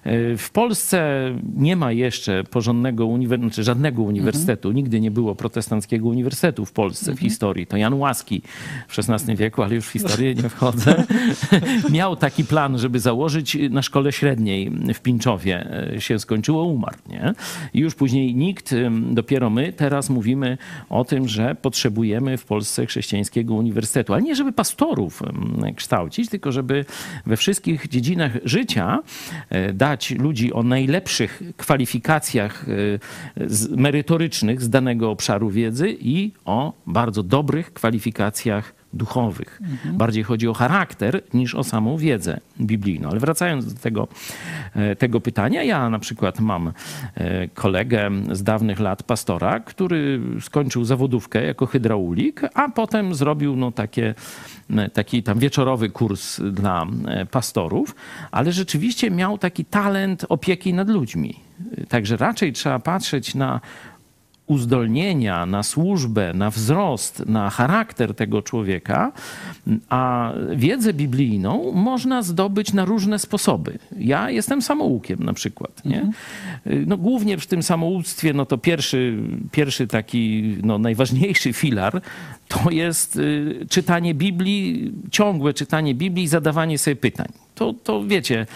y, w Polsce nie ma jeszcze porządnego uniwersytetu, znaczy żadnego uniwersytetu, nigdy nie było protestanckiego uniwersytetu w Polsce w historii. To Jan Łaski w XVI wieku, ale już w historię nie <laughs> wchodzę, <laughs> miał taki plan, żeby założyć na szkole średniej w Pińczowie. E, Się skończyło, umarł, nie? I już później nikt, dopiero my teraz mówimy o tym, że potrzebujemy w Polsce chrześcijańskiego uniwersytetu. Ale nie, żeby pastorów ym, kształcić, tylko żeby we wszystkich dziedzinach życia e, dać ludzi o najlepszych kwalifikacjach e, merytorycznych z danego obszaru wiedzy i o bardzo dobrych kwalifikacjach duchowych. Bardziej chodzi o charakter niż o samą wiedzę biblijną. Ale wracając do tego, e, tego pytania, ja na przykład mam e, kolegę z dawnych lat, pastora, który skończył zawodówkę jako hydraulik, a potem zrobił no, takie, taki tam wieczorowy kurs dla e, pastorów, ale rzeczywiście miał taki talent opieki nad ludźmi. Także raczej trzeba patrzeć na uzdolnienia, na służbę, na wzrost, na charakter tego człowieka, a wiedzę biblijną można zdobyć na różne sposoby. Ja jestem samoukiem na przykład. Nie? No, głównie w tym samouctwie no to pierwszy, pierwszy taki no, najważniejszy filar to jest y, czytanie Biblii, ciągłe czytanie Biblii i zadawanie sobie pytań. To, to wiecie,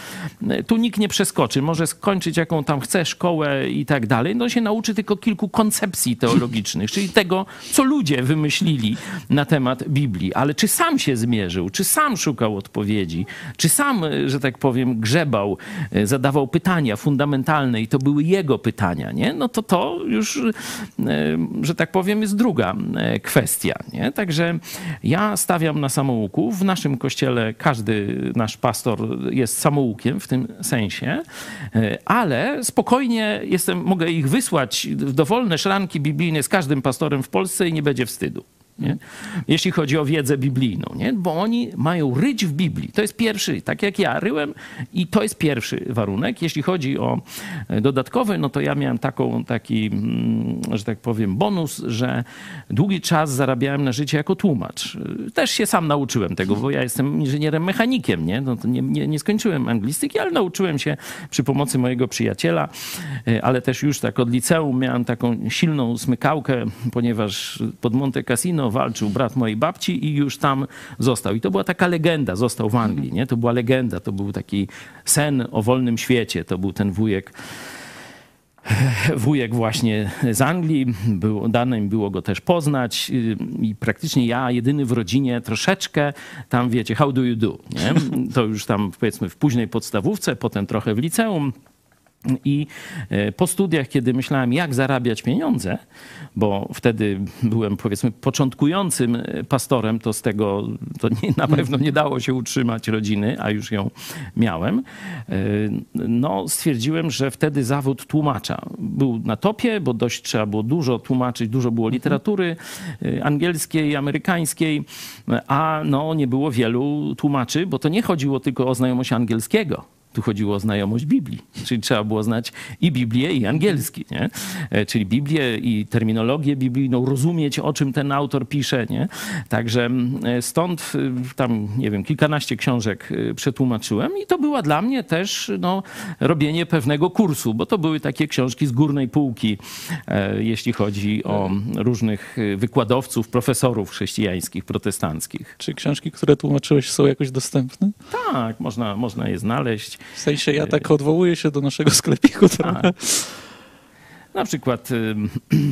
tu nikt nie przeskoczy. Może skończyć jaką tam chce szkołę i tak dalej. No się nauczy tylko kilku koncepcji teologicznych, czyli tego, co ludzie wymyślili na temat Biblii. Ale czy sam się zmierzył, czy sam szukał odpowiedzi, czy sam, y, że tak powiem, grzebał, y, zadawał pytania fundamentalne i to były jego pytania, nie? No to to już, y, że tak powiem, jest druga kwestia, nie? Także ja stawiam na samouku. W naszym kościele każdy nasz pastor jest samoukiem w tym sensie, y, ale spokojnie jestem, mogę ich wysłać w dowolne szranki biblijne z każdym pastorem w Polsce i nie będzie wstydu. Nie? Jeśli chodzi o wiedzę biblijną, nie? bo oni mają ryć w Biblii. To jest pierwszy, tak jak ja ryłem, i to jest pierwszy warunek. Jeśli chodzi o e, dodatkowy, no to ja miałem taką, taki, mm, że tak powiem, bonus, że długi czas zarabiałem na życie jako tłumacz. E, Też się sam nauczyłem tego, bo ja jestem inżynierem mechanikiem, nie? No to nie, nie, nie skończyłem anglistyki, ale nauczyłem się przy pomocy mojego przyjaciela, e, ale też już tak od liceum miałem taką silną smykałkę, ponieważ pod Monte Cassino walczył brat mojej babci i już tam został. I to była taka legenda, został w Anglii, nie? To była legenda, to był taki sen o wolnym świecie, to był ten wujek wujek właśnie z Anglii, było, dane mi było go też poznać y, i praktycznie ja jedyny w rodzinie troszeczkę tam wiecie, how do you do, nie? To już tam powiedzmy w późnej podstawówce, potem trochę w liceum. I e, po studiach, kiedy myślałem, jak zarabiać pieniądze, bo wtedy byłem powiedzmy początkującym e, pastorem, to z tego to nie, na pewno nie dało się utrzymać rodziny, a już ją miałem. e, No, stwierdziłem, że wtedy zawód tłumacza był na topie, bo dość trzeba było dużo tłumaczyć, dużo było literatury e, angielskiej, amerykańskiej, a no, nie było wielu tłumaczy, bo to nie chodziło tylko o znajomość angielskiego. Tu chodziło o znajomość Biblii, czyli trzeba było znać i Biblię, i angielski, nie? E, czyli Biblię i terminologię biblijną, rozumieć, o czym ten autor pisze, nie? Także e, stąd y, tam, nie wiem, kilkanaście książek przetłumaczyłem i to była dla mnie też no, robienie pewnego kursu, bo to były takie książki z górnej półki, e, jeśli chodzi o różnych wykładowców, profesorów chrześcijańskich, protestanckich. Czy książki, które tłumaczyłeś, są jakoś dostępne? Tak, można, można je znaleźć. W sensie ja tak odwołuję się do naszego sklepiku trochę. Na przykład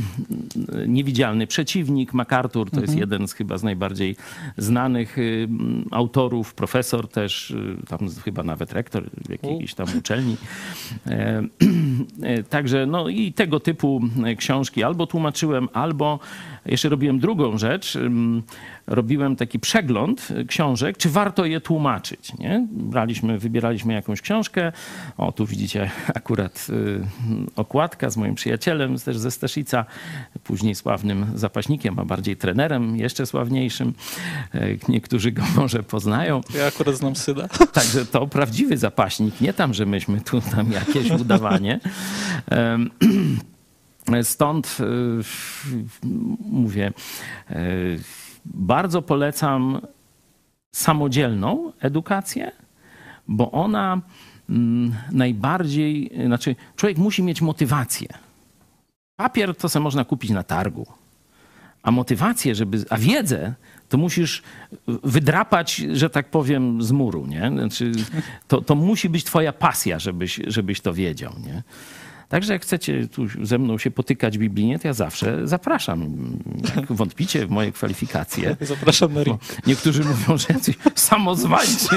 <clears throat> Niewidzialny Przeciwnik, MacArthur, to jest jeden z chyba z najbardziej znanych autorów, profesor też, y, tam chyba nawet rektor jakiejś tam uczelni. E, <clears throat> e, Także no i tego typu e, książki albo tłumaczyłem, albo jeszcze robiłem drugą rzecz. Robiłem taki przegląd e, książek, czy warto je tłumaczyć. Nie? Braliśmy, wybieraliśmy jakąś książkę. O, tu widzicie <laughs> akurat y, okładka z moim przyjacielem też ze Staszica, później sławnym zapaśnikiem, a bardziej trenerem, jeszcze sławniejszym. E, Niektórzy go <laughs> może poznają. Ja akurat znam syna. <laughs> Także to prawdziwy zapaśnik, nie tam, że myśmy tu tam jakieś udawanie. <clears throat> Stąd y, mówię, y, bardzo polecam samodzielną edukację, bo ona mm, najbardziej, znaczy człowiek musi mieć motywację. Papier to sobie można kupić na targu, a motywację, żeby, a wiedzę to musisz wydrapać, że tak powiem, z muru, nie? Znaczy, to, to musi być twoja pasja, żebyś, żebyś to wiedział, nie? Także jak chcecie tu ze mną się potykać biblijnie, to ja zawsze zapraszam. Jak wątpicie w moje kwalifikacje. <laughs> Zapraszam na ring. Niektórzy mówią, że jacyś samozwańczy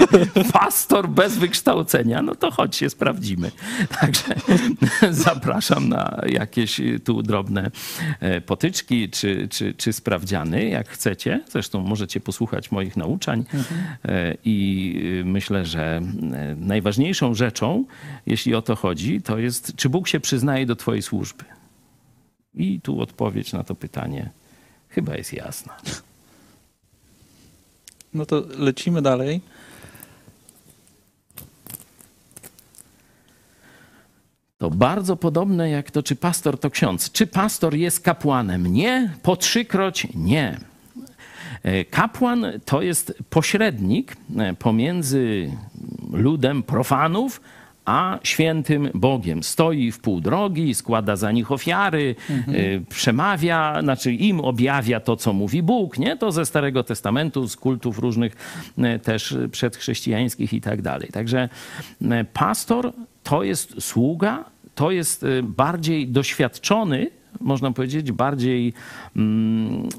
pastor bez wykształcenia, no to chodź się sprawdzimy. Także zapraszam na jakieś tu drobne e, potyczki czy, czy, czy sprawdziany, jak chcecie. Zresztą możecie posłuchać moich nauczań e, i myślę, że e, najważniejszą rzeczą, jeśli o to chodzi, to jest, czy Bóg się przyznaje do Twojej służby? I tu odpowiedź na to pytanie chyba jest jasna. No to lecimy dalej. To bardzo podobne jak to, czy pastor to ksiądz. Czy pastor jest kapłanem? Nie. Po trzykroć nie. E, kapłan to jest pośrednik e, pomiędzy ludem profanów a świętym Bogiem. Stoi w pół drogi, składa za nich ofiary, y, przemawia, znaczy im objawia to, co mówi Bóg, nie? To ze Starego Testamentu, z kultów różnych y, też przedchrześcijańskich i tak dalej. Także y, pastor to jest sługa, to jest bardziej doświadczony można powiedzieć, bardziej mm,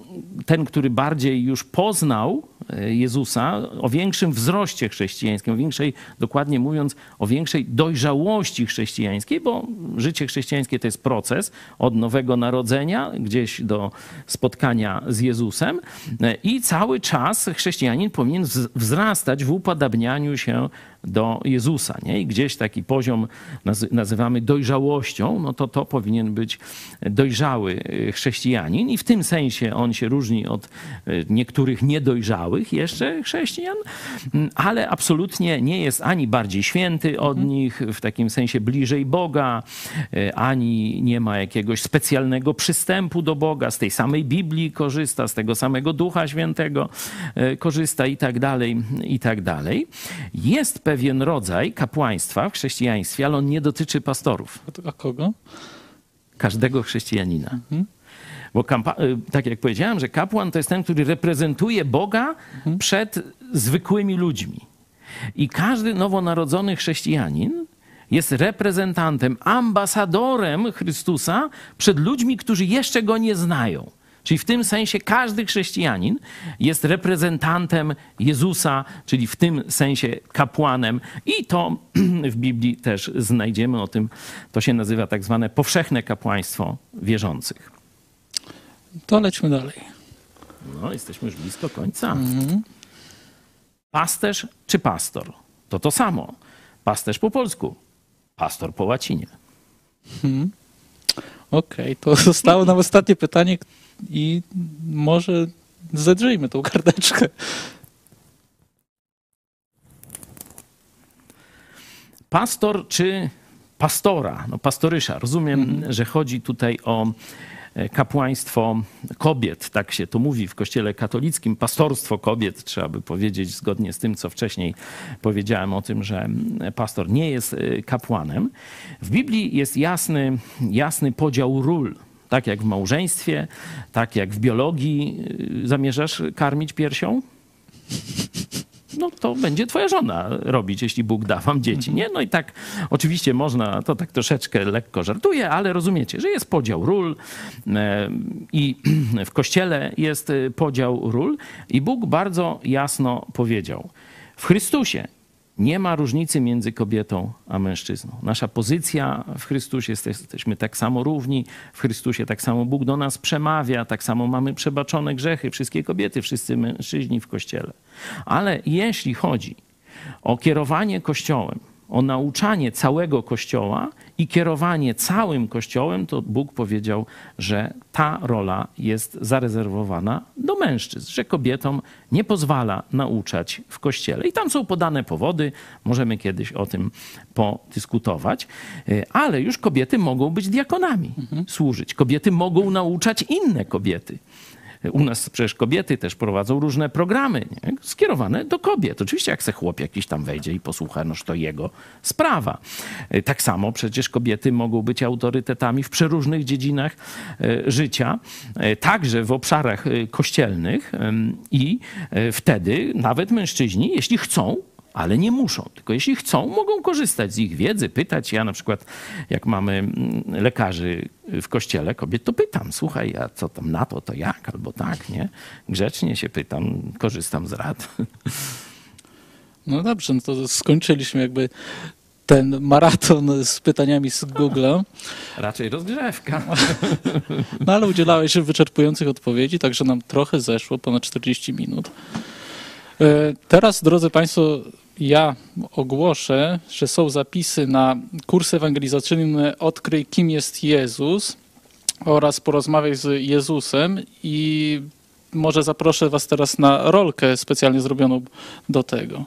ten, który bardziej już poznał Jezusa, o większym wzroście chrześcijańskim, o większej, dokładnie mówiąc, o większej dojrzałości chrześcijańskiej, bo życie chrześcijańskie to jest proces od nowego narodzenia gdzieś do spotkania z Jezusem e, i cały czas chrześcijanin powinien wzrastać w upodabnianiu się do Jezusa. Nie? I gdzieś taki poziom nazywamy dojrzałością, no to to powinien być dojrzały y, chrześcijanin i w tym sensie on się różni od y, niektórych niedojrzałych jeszcze chrześcijan, mm, ale absolutnie nie jest ani bardziej święty od mhm. nich, w takim sensie bliżej Boga, y, ani nie ma jakiegoś specjalnego przystępu do Boga, z tej samej Biblii korzysta, z tego samego Ducha Świętego korzysta i tak dalej, i tak dalej. Jest pewien rodzaj kapłaństwa w chrześcijaństwie, ale on nie dotyczy pastorów. A kogo? Każdego chrześcijanina. Mhm. Bo y, tak jak powiedziałem, że kapłan to jest ten, który reprezentuje Boga mhm. przed zwykłymi ludźmi. I każdy nowonarodzony chrześcijanin jest reprezentantem, ambasadorem Chrystusa przed ludźmi, którzy jeszcze go nie znają. Czyli w tym sensie każdy chrześcijanin jest reprezentantem Jezusa, czyli w tym sensie kapłanem. I to <clears throat> w Biblii też znajdziemy o tym. To się nazywa tak zwane powszechne kapłaństwo wierzących. To lećmy dalej. No, jesteśmy już blisko końca. Mhm. Pasterz czy pastor? To to samo. Pasterz po polsku, pastor po łacinie. Mhm. Okej, okay, to <laughs> zostało nam ostatnie pytanie, i może zedrzyjmy tą karteczkę. Pastor czy pastora, no pastorysza. Rozumiem, mhm. że chodzi tutaj o kapłaństwo kobiet, tak się to mówi w kościele katolickim, pastorstwo kobiet, trzeba by powiedzieć, zgodnie z tym, co wcześniej powiedziałem o tym, że pastor nie jest e, kapłanem. W Biblii jest jasny, jasny podział ról tak jak w małżeństwie, tak jak w biologii y, zamierzasz karmić piersią? No to będzie twoja żona robić, jeśli Bóg da wam dzieci, nie? No i tak oczywiście można, to tak troszeczkę lekko żartuję, ale rozumiecie, że jest podział ról i <clears throat> w Kościele jest y, podział ról i Bóg bardzo jasno powiedział, w Chrystusie nie ma różnicy między kobietą a mężczyzną. Nasza pozycja w Chrystusie, jesteśmy tak samo równi, w Chrystusie tak samo Bóg do nas przemawia, tak samo mamy przebaczone grzechy, wszystkie kobiety, wszyscy mężczyźni w Kościele. Ale jeśli chodzi o kierowanie Kościołem, o nauczanie całego Kościoła i kierowanie całym Kościołem, to Bóg powiedział, że ta rola jest zarezerwowana do mężczyzn, że kobietom nie pozwala nauczać w Kościele. I tam są podane powody, możemy kiedyś o tym podyskutować, ale już kobiety mogą być diakonami, mhm. służyć. Kobiety mogą nauczać inne kobiety. U nas przecież kobiety też prowadzą różne programy nie? skierowane do kobiet. Oczywiście jak se chłop jakiś tam wejdzie i posłucha, noż to jego sprawa. Tak samo przecież kobiety mogą być autorytetami w przeróżnych dziedzinach życia, także w obszarach kościelnych i wtedy nawet mężczyźni, jeśli chcą, ale nie muszą. Tylko jeśli chcą, mogą korzystać z ich wiedzy, pytać. Ja na przykład, jak mamy mm, lekarzy w kościele kobiet, to pytam, słuchaj, a co tam na to, to jak, albo tak, nie? Grzecznie się pytam, korzystam z rad. No dobrze, no to skończyliśmy jakby ten maraton z pytaniami z Google'a. <laughs> Raczej rozgrzewka. <laughs> No ale udzielałeś wyczerpujących odpowiedzi, także nam trochę zeszło, ponad 40 minut. E, teraz, drodzy Państwo, ja ogłoszę, że są zapisy na kurs ewangelizacyjny Odkryj, kim jest Jezus oraz porozmawiaj z Jezusem i może zaproszę Was teraz na rolkę specjalnie zrobioną do tego.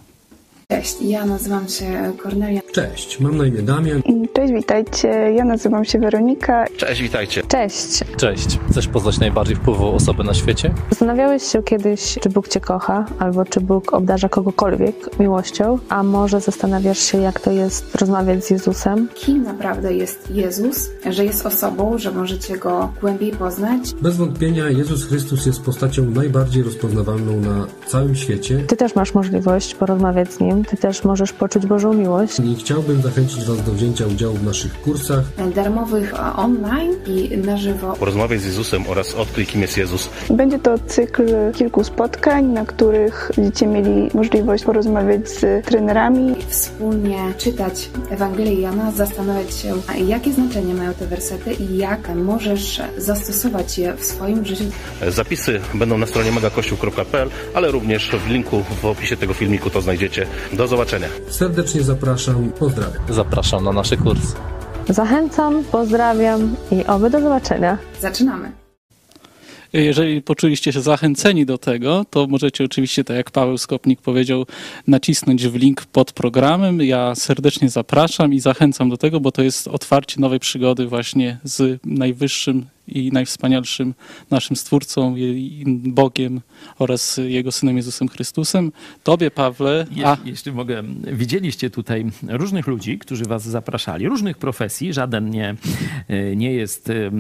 Cześć, ja nazywam się Kornelia. Cześć, mam na imię Damian. Cześć, witajcie. Ja nazywam się Weronika. Cześć, witajcie. Cześć. Cześć. Chcesz poznać najbardziej wpływową osobę na świecie? Zastanawiałeś się kiedyś, czy Bóg cię kocha, albo czy Bóg obdarza kogokolwiek miłością, a może zastanawiasz się, jak to jest rozmawiać z Jezusem? Kim naprawdę jest Jezus? Że jest osobą, że możecie Go głębiej poznać? Bez wątpienia Jezus Chrystus jest postacią najbardziej rozpoznawalną na całym świecie. Ty też masz możliwość porozmawiać z Nim, ty też możesz poczuć Bożą miłość. I chciałbym zachęcić Was do wzięcia udziału w naszych kursach. Darmowych online i na żywo. Porozmawiaj z Jezusem oraz odkryj, kim jest Jezus. Będzie to cykl kilku spotkań, na których będziecie mieli możliwość porozmawiać z trenerami. Wspólnie czytać Ewangelię Jana, zastanawiać się, jakie znaczenie mają te wersety i jak możesz zastosować je w swoim życiu. Zapisy będą na stronie megakościół.pl, ale również w linku w opisie tego filmiku to znajdziecie. Do zobaczenia. Serdecznie zapraszam, pozdrawiam. Zapraszam na nasze kursy. Zachęcam, pozdrawiam i oby do zobaczenia. Zaczynamy. Jeżeli poczuliście się zachęceni do tego, to możecie oczywiście, tak jak Paweł Skopnik powiedział, nacisnąć w link pod programem. Ja serdecznie zapraszam i zachęcam do tego, bo to jest otwarcie nowej przygody właśnie z najwyższym i najwspanialszym naszym Stwórcą, Bogiem oraz Jego Synem Jezusem Chrystusem. Tobie, Pawle... A... Jeśli mogę, widzieliście tutaj różnych ludzi, którzy was zapraszali, różnych profesji. Żaden nie, e, nie jest e,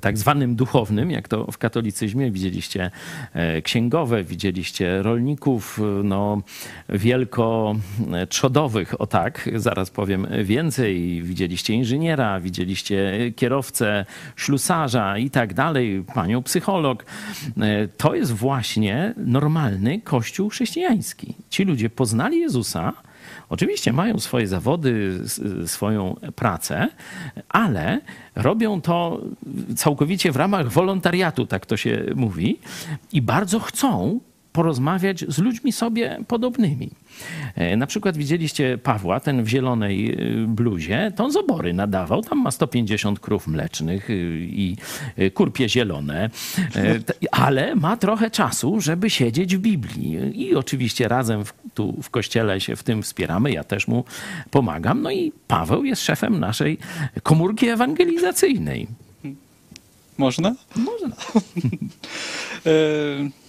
tak zwanym duchownym, jak to w katolicyzmie. Widzieliście e, księgowe, widzieliście rolników, no wielkotrzodowych, o tak, zaraz powiem więcej. Widzieliście inżyniera, widzieliście kierowcę, ślusarza, i tak dalej, panią psycholog. E, to jest właśnie normalny kościół chrześcijański. Ci ludzie poznali Jezusa, Oczywiście mają swoje zawody, swoją pracę, ale robią to całkowicie w ramach wolontariatu, tak to się mówi, i bardzo chcą porozmawiać z ludźmi sobie podobnymi. E, na przykład widzieliście Pawła, ten w zielonej e, bluzie, to on z obory nadawał, tam ma 150 krów mlecznych e, i kurpie zielone, ale ma trochę czasu, żeby siedzieć w Biblii. I oczywiście razem w, tu w kościele się w tym wspieramy, ja też mu pomagam. No i Paweł jest szefem naszej komórki ewangelizacyjnej. Można? Można. <laughs>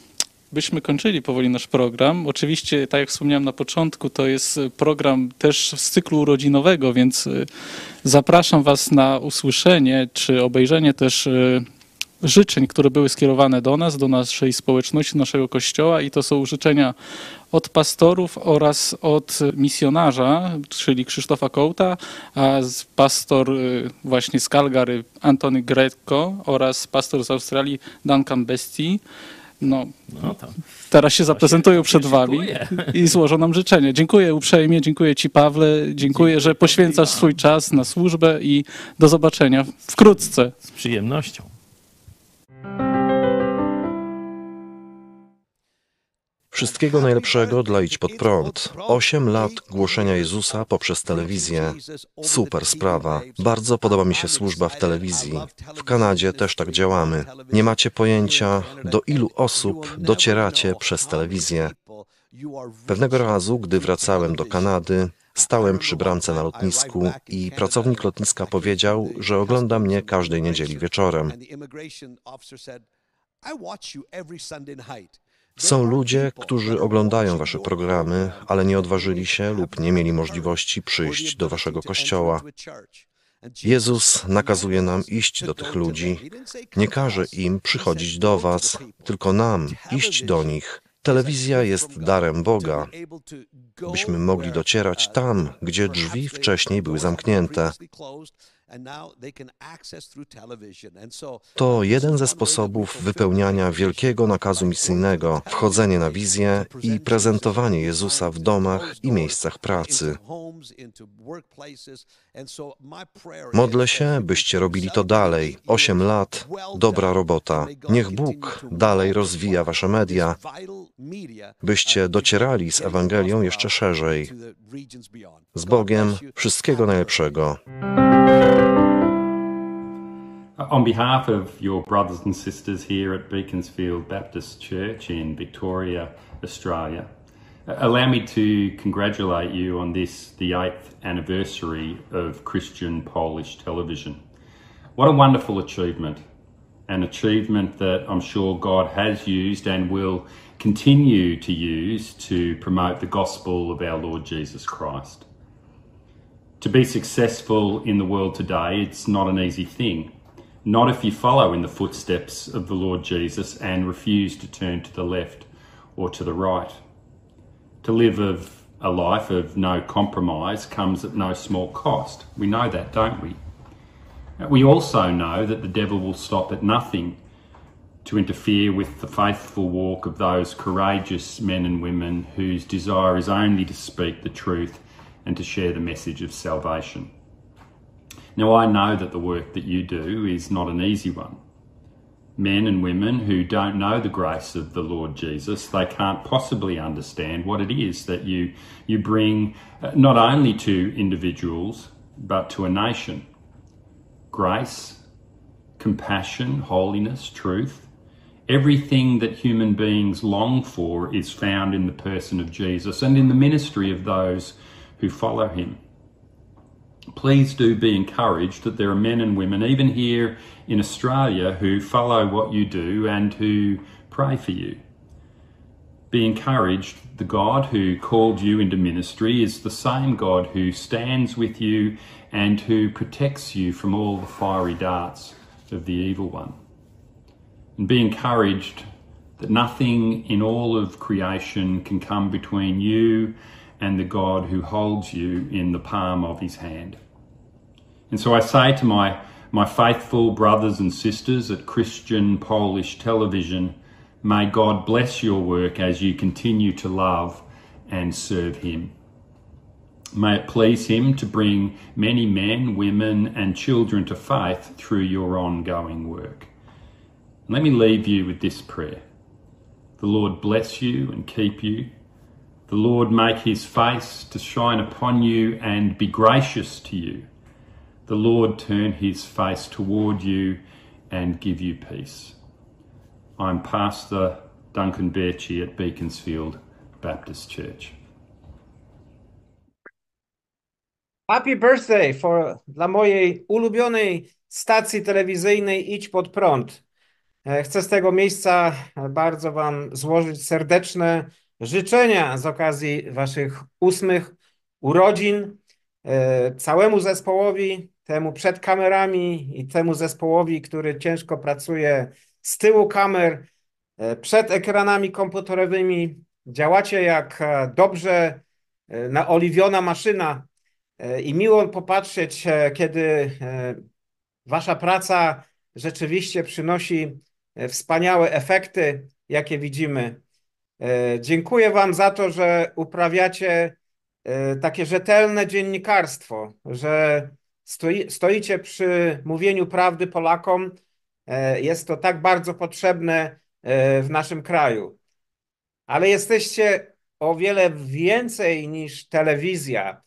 byśmy kończyli powoli nasz program. Oczywiście, tak jak wspomniałem na początku, to jest program też z cyklu urodzinowego, więc y, zapraszam Was na usłyszenie czy obejrzenie też y, życzeń, które były skierowane do nas, do naszej społeczności, naszego kościoła i to są życzenia od pastorów oraz od misjonarza, czyli Krzysztofa Kołta, a pastor y, właśnie z Calgary Antony Greco oraz pastor z Australii Duncan Bestie no, no teraz się zaprezentują przed wami <laughs> i złożą nam życzenie. Dziękuję uprzejmie, dziękuję Ci Pawle, dziękuję, dziękuję że poświęcasz swój czas na służbę i do zobaczenia wkrótce. Z przyjemnością. Wszystkiego najlepszego dla Idź Pod Prąd. Osiem lat głoszenia Jezusa poprzez telewizję. Super sprawa. Bardzo podoba mi się służba w telewizji. W Kanadzie też tak działamy. Nie macie pojęcia, do ilu osób docieracie przez telewizję. Pewnego razu, gdy wracałem do Kanady, stałem przy bramce na lotnisku i pracownik lotniska powiedział, że ogląda mnie każdej niedzieli wieczorem. Są ludzie, którzy oglądają wasze programy, ale nie odważyli się lub nie mieli możliwości przyjść do waszego kościoła. Jezus nakazuje nam iść do tych ludzi. Nie każe im przychodzić do Was, tylko nam iść do nich. Telewizja jest darem Boga, byśmy mogli docierać tam, gdzie drzwi wcześniej były zamknięte. To jeden ze sposobów wypełniania wielkiego nakazu misyjnego wchodzenie na wizję i prezentowanie Jezusa w domach i miejscach pracy. Modlę się, byście robili to dalej. Osiem lat, dobra robota. Niech Bóg dalej rozwija wasze media, byście docierali z Ewangelią jeszcze szerzej. Z Bogiem wszystkiego najlepszego. On behalf of your brothers and sisters here at Beaconsfield Baptist Church in Victoria, Australia, allow me to congratulate you on this, the eighth anniversary of Christian Polish television. What a wonderful achievement, an achievement that I'm sure God has used and will continue to use to promote the gospel of our Lord Jesus Christ. To be successful in the world today, it's not an easy thing. Not if you follow in the footsteps of the Lord Jesus and refuse to turn to the left or to the right. To live of a life of no compromise comes at no small cost. We know that, don't we? We also know that the devil will stop at nothing to interfere with the faithful walk of those courageous men and women whose desire is only to speak the truth and to share the message of salvation. Now, I know that the work that you do is not an easy one. Men and women who don't know the grace of the Lord Jesus, they can't possibly understand what it is that you, you bring uh, not only to individuals, but to a nation. Grace, compassion, holiness, truth, everything that human beings long for is found in the person of Jesus and in the ministry of those who follow him please do be encouraged that there are men and women, even here in Australia, who follow what you do and who pray for you. Be encouraged, the God who called you into ministry is the same God who stands with you and who protects you from all the fiery darts of the evil one. And be encouraged that nothing in all of creation can come between you and the God who holds you in the palm of his hand. And so I say to my, my faithful brothers and sisters at Christian Polish television, may God bless your work as you continue to love and serve him. May it please him to bring many men, women, and children to faith through your ongoing work. Let me leave you with this prayer. The Lord bless you and keep you. The Lord make his face to shine upon you and be gracious to you. The Lord turn his face toward you and give you peace. I'm Pastor Duncan Birchie at Beaconsfield Baptist Church. Happy birthday for, dla mojej ulubionej stacji telewizyjnej Idź Pod Prąd. Chcę z tego miejsca bardzo Wam złożyć serdeczne życzenia z okazji Waszych ósmych urodzin. E, całemu zespołowi, temu przed kamerami i temu zespołowi, który ciężko pracuje z tyłu kamer, e, przed ekranami komputerowymi. Działacie jak dobrze naoliwiona maszyna i miło popatrzeć, kiedy Wasza praca rzeczywiście przynosi wspaniałe efekty, jakie widzimy. Dziękuję Wam za to, że uprawiacie takie rzetelne dziennikarstwo, że stoi, stoicie przy mówieniu prawdy Polakom. Jest to tak bardzo potrzebne w naszym kraju. Ale jesteście o wiele więcej niż telewizja,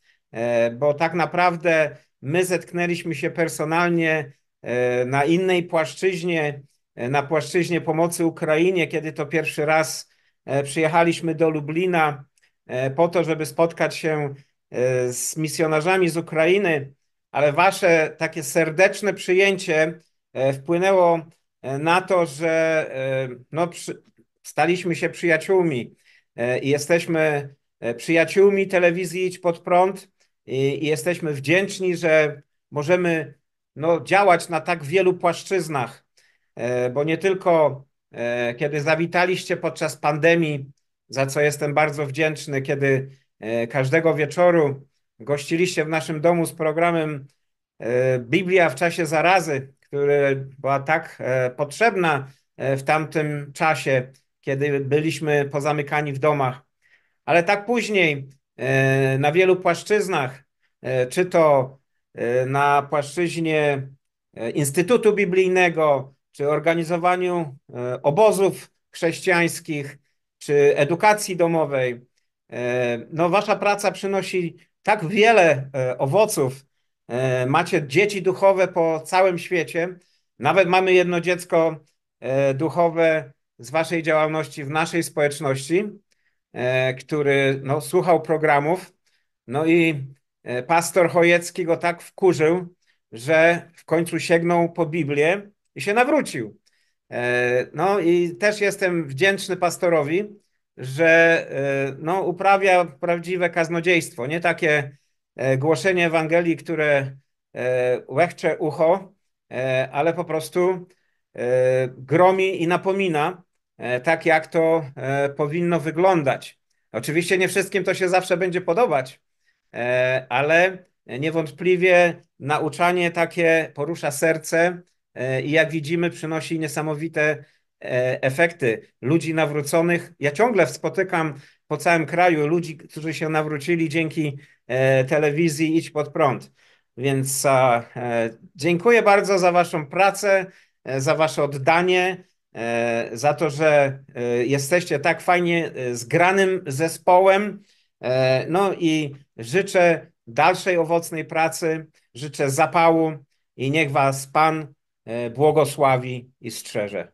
bo tak naprawdę my zetknęliśmy się personalnie na innej płaszczyźnie, na płaszczyźnie pomocy Ukrainie, kiedy to pierwszy raz przyjechaliśmy do Lublina po to, żeby spotkać się z misjonarzami z Ukrainy, ale wasze takie serdeczne przyjęcie wpłynęło na to, że no, staliśmy się przyjaciółmi. I jesteśmy przyjaciółmi telewizji Idź Pod Prąd i, i jesteśmy wdzięczni, że możemy no, działać na tak wielu płaszczyznach, bo nie tylko kiedy zawitaliście podczas pandemii, za co jestem bardzo wdzięczny, kiedy każdego wieczoru gościliście w naszym domu z programem Biblia w czasie zarazy, która była tak potrzebna w tamtym czasie, kiedy byliśmy pozamykani w domach. Ale tak później na wielu płaszczyznach, czy to na płaszczyźnie Instytutu Biblijnego, czy organizowaniu obozów chrześcijańskich, czy edukacji domowej. No, wasza praca przynosi tak wiele owoców. Macie dzieci duchowe po całym świecie. Nawet mamy jedno dziecko duchowe z waszej działalności w naszej społeczności, który no, słuchał programów. No i pastor Chojecki go tak wkurzył, że w końcu sięgnął po Biblię i się nawrócił. No i też jestem wdzięczny pastorowi, że no, uprawia prawdziwe kaznodziejstwo, nie takie głoszenie Ewangelii, które łechcze ucho, ale po prostu gromi i napomina, tak jak to powinno wyglądać. Oczywiście nie wszystkim to się zawsze będzie podobać, ale niewątpliwie nauczanie takie porusza serce i jak widzimy przynosi niesamowite efekty ludzi nawróconych. Ja ciągle spotykam po całym kraju ludzi, którzy się nawrócili dzięki telewizji Idź Pod Prąd. Więc dziękuję bardzo za waszą pracę, za wasze oddanie, za to, że jesteście tak fajnie zgranym zespołem. No i życzę dalszej owocnej pracy, życzę zapału i niech was Pan błogosławi i strzeże.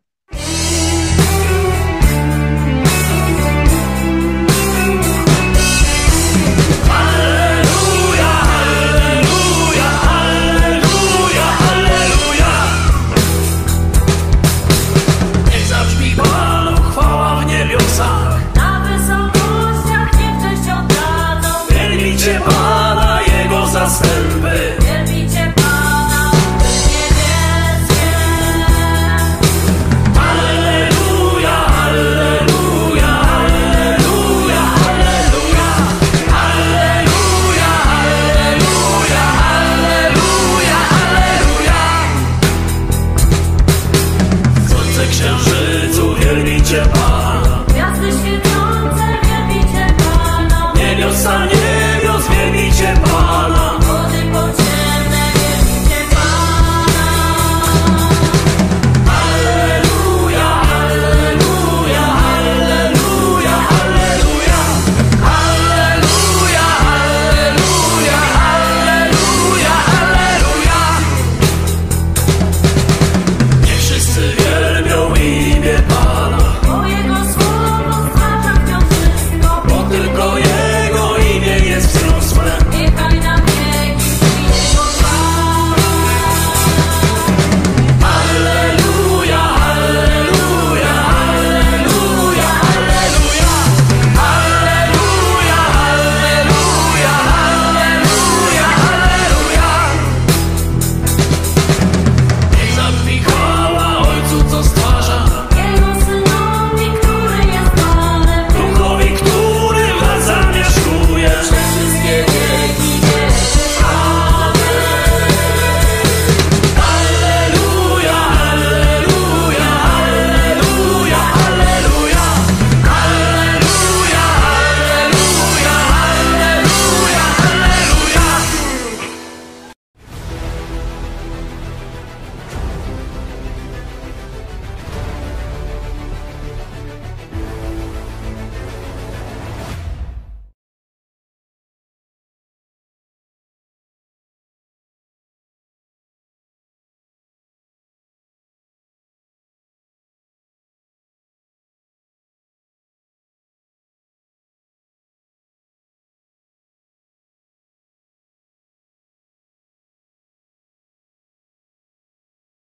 Pana, Jego zastępy.